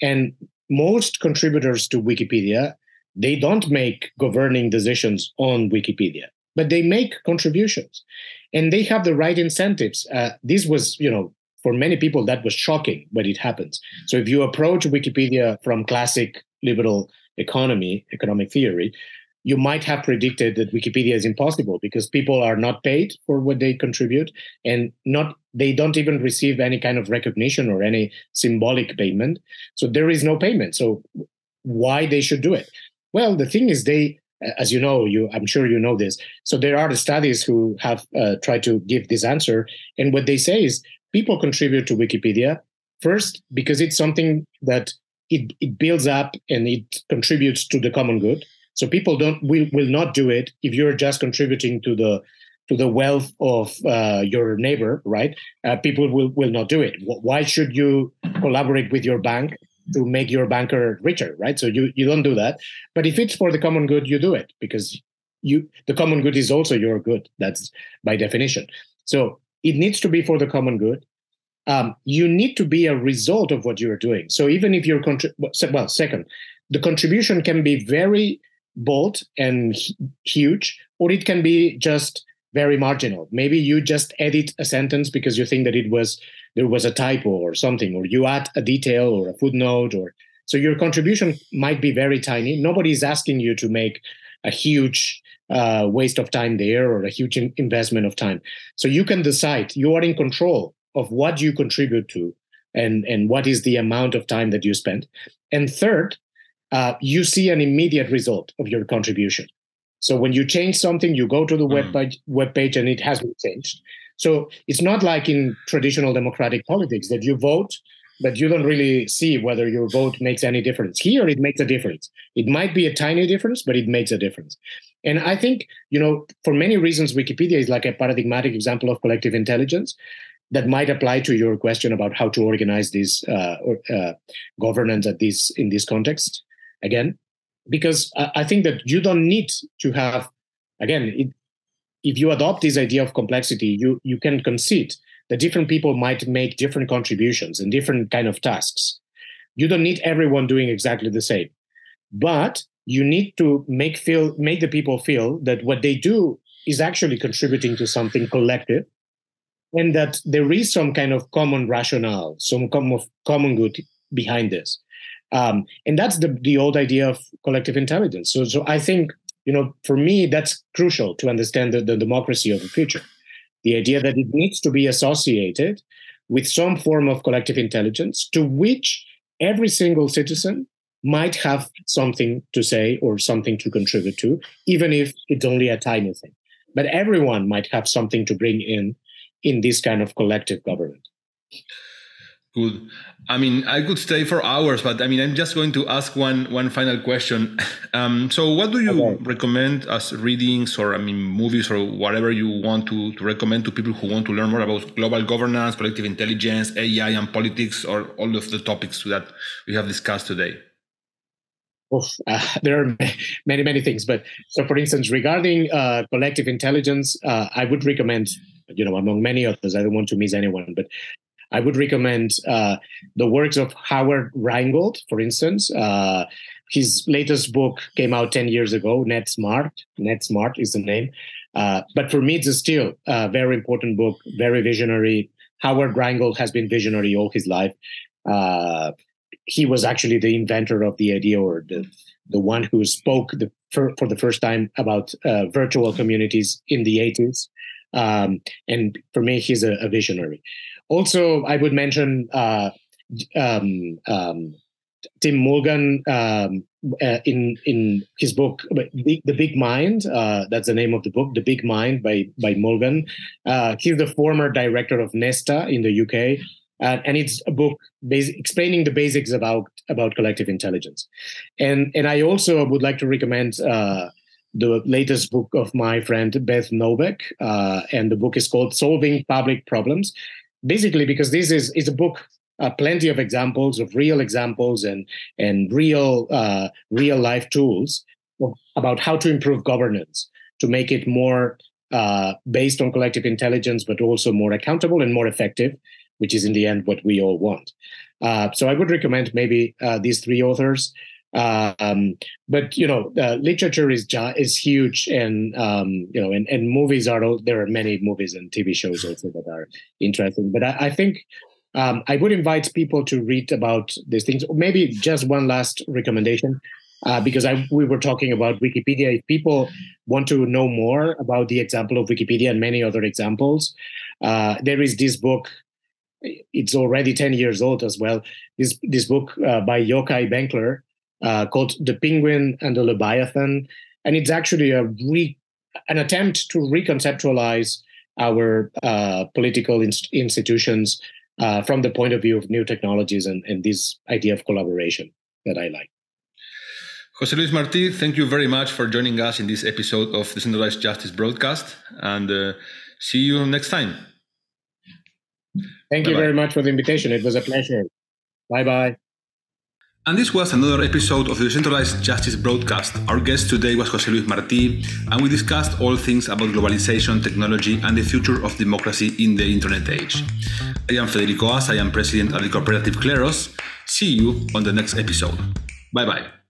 And most contributors to Wikipedia, they don't make governing decisions on Wikipedia but they make contributions and they have the right incentives. Uh, this was, you know, for many people, that was shocking when it happens. So if you approach Wikipedia from classic liberal economy, economic theory, you might have predicted that Wikipedia is impossible because people are not paid for what they contribute and not they don't even receive any kind of recognition or any symbolic payment. So there is no payment. So why they should do it? Well, the thing is they as you know, you I'm sure you know this. So there are studies who have uh, tried to give this answer, and what they say is people contribute to Wikipedia first because it's something that it, it builds up and it contributes to the common good. So people don't will will not do it if you're just contributing to the to the wealth of uh, your neighbor, right? Uh, people will will not do it. Why should you collaborate with your bank to make your banker richer, right? So you you don't do that. But if it's for the common good, you do it because you the common good is also your good. That's by definition. So it needs to be for the common good. Um, you need to be a result of what you're doing. So even if you're contri- well, second, the contribution can be very bold and huge, or it can be just very marginal. Maybe you just edit a sentence because you think that it was there was a typo or something, or you add a detail or a footnote, or so your contribution might be very tiny. Nobody is asking you to make a huge uh, waste of time there or a huge in- investment of time. So you can decide. You are in control of what you contribute to, and and what is the amount of time that you spend. And third, uh, you see an immediate result of your contribution. So when you change something, you go to the mm. web page, web page and it has been changed. So it's not like in traditional democratic politics that you vote, but you don't really see whether your vote makes any difference. Here, it makes a difference. It might be a tiny difference, but it makes a difference. And I think, you know, for many reasons, Wikipedia is like a paradigmatic example of collective intelligence that might apply to your question about how to organize this uh, uh, governance at this in this context. Again, because I think that you don't need to have, again, it, if you adopt this idea of complexity, you you can concede that different people might make different contributions and different kind of tasks. You don't need everyone doing exactly the same, but you need to make feel make the people feel that what they do is actually contributing to something collective and that there is some kind of common rationale some common, common good behind this um, and that's the, the old idea of collective intelligence so, so i think you know for me that's crucial to understand the, the democracy of the future the idea that it needs to be associated with some form of collective intelligence to which every single citizen might have something to say or something to contribute to, even if it's only a tiny thing. But everyone might have something to bring in in this kind of collective government. Good. I mean, I could stay for hours, but I mean, I'm just going to ask one one final question. Um, so, what do you okay. recommend as readings, or I mean, movies, or whatever you want to, to recommend to people who want to learn more about global governance, collective intelligence, AI, and politics, or all of the topics that we have discussed today? Oof, uh, there are many, many things. But so, for instance, regarding uh, collective intelligence, uh, I would recommend, you know, among many others, I don't want to miss anyone, but I would recommend uh, the works of Howard Rheingold, for instance. Uh, his latest book came out 10 years ago, Net Smart. Net Smart is the name. Uh, but for me, it's still a very important book, very visionary. Howard Rheingold has been visionary all his life he was actually the inventor of the idea or the the one who spoke the, for, for the first time about uh, virtual communities in the 80s. Um, and for me, he's a, a, visionary. Also, I would mention uh, um, um, Tim Mulgan um, uh, in in his book The, the Big Mind. Uh, that's the name of the book, The Big Mind by by Mulgan. Uh, he's the former director of Nesta in the UK uh, and it's a book bas- explaining the basics about about collective intelligence. And and I also would like to recommend uh, the latest book of my friend Beth Noveck, uh, and the book is called Solving Public Problems. Basically, because this is is a book. Uh, plenty of examples of real examples and and real uh, real life tools about how to improve governance to make it more uh, based on collective intelligence, but also more accountable and more effective which is in the end what we all want. Uh, so I would recommend maybe uh, these three authors. Um, but you know, uh, literature is is huge, and um, you know, and, and movies are there are many movies and TV shows also that are interesting. But I, I think um, I would invite people to read about these things. Maybe just one last recommendation. Uh, because I, we were talking about Wikipedia. If people want to know more about the example of Wikipedia and many other examples, uh, there is this book it's already 10 years old as well. This this book uh, by Yochai Benkler uh, called The Penguin and the Leviathan. And it's actually a re, an attempt to reconceptualize our uh, political inst- institutions uh, from the point of view of new technologies and, and this idea of collaboration that I like. Jose Luis Marti, thank you very much for joining us in this episode of Decentralized Justice Broadcast, and uh, see you next time. Thank Bye-bye. you very much for the invitation. It was a pleasure. Bye bye. And this was another episode of the Decentralized Justice Broadcast. Our guest today was Jose Luis Marti, and we discussed all things about globalization, technology, and the future of democracy in the internet age. I am Federico Ast, I am president of the cooperative Kleros. See you on the next episode. Bye bye.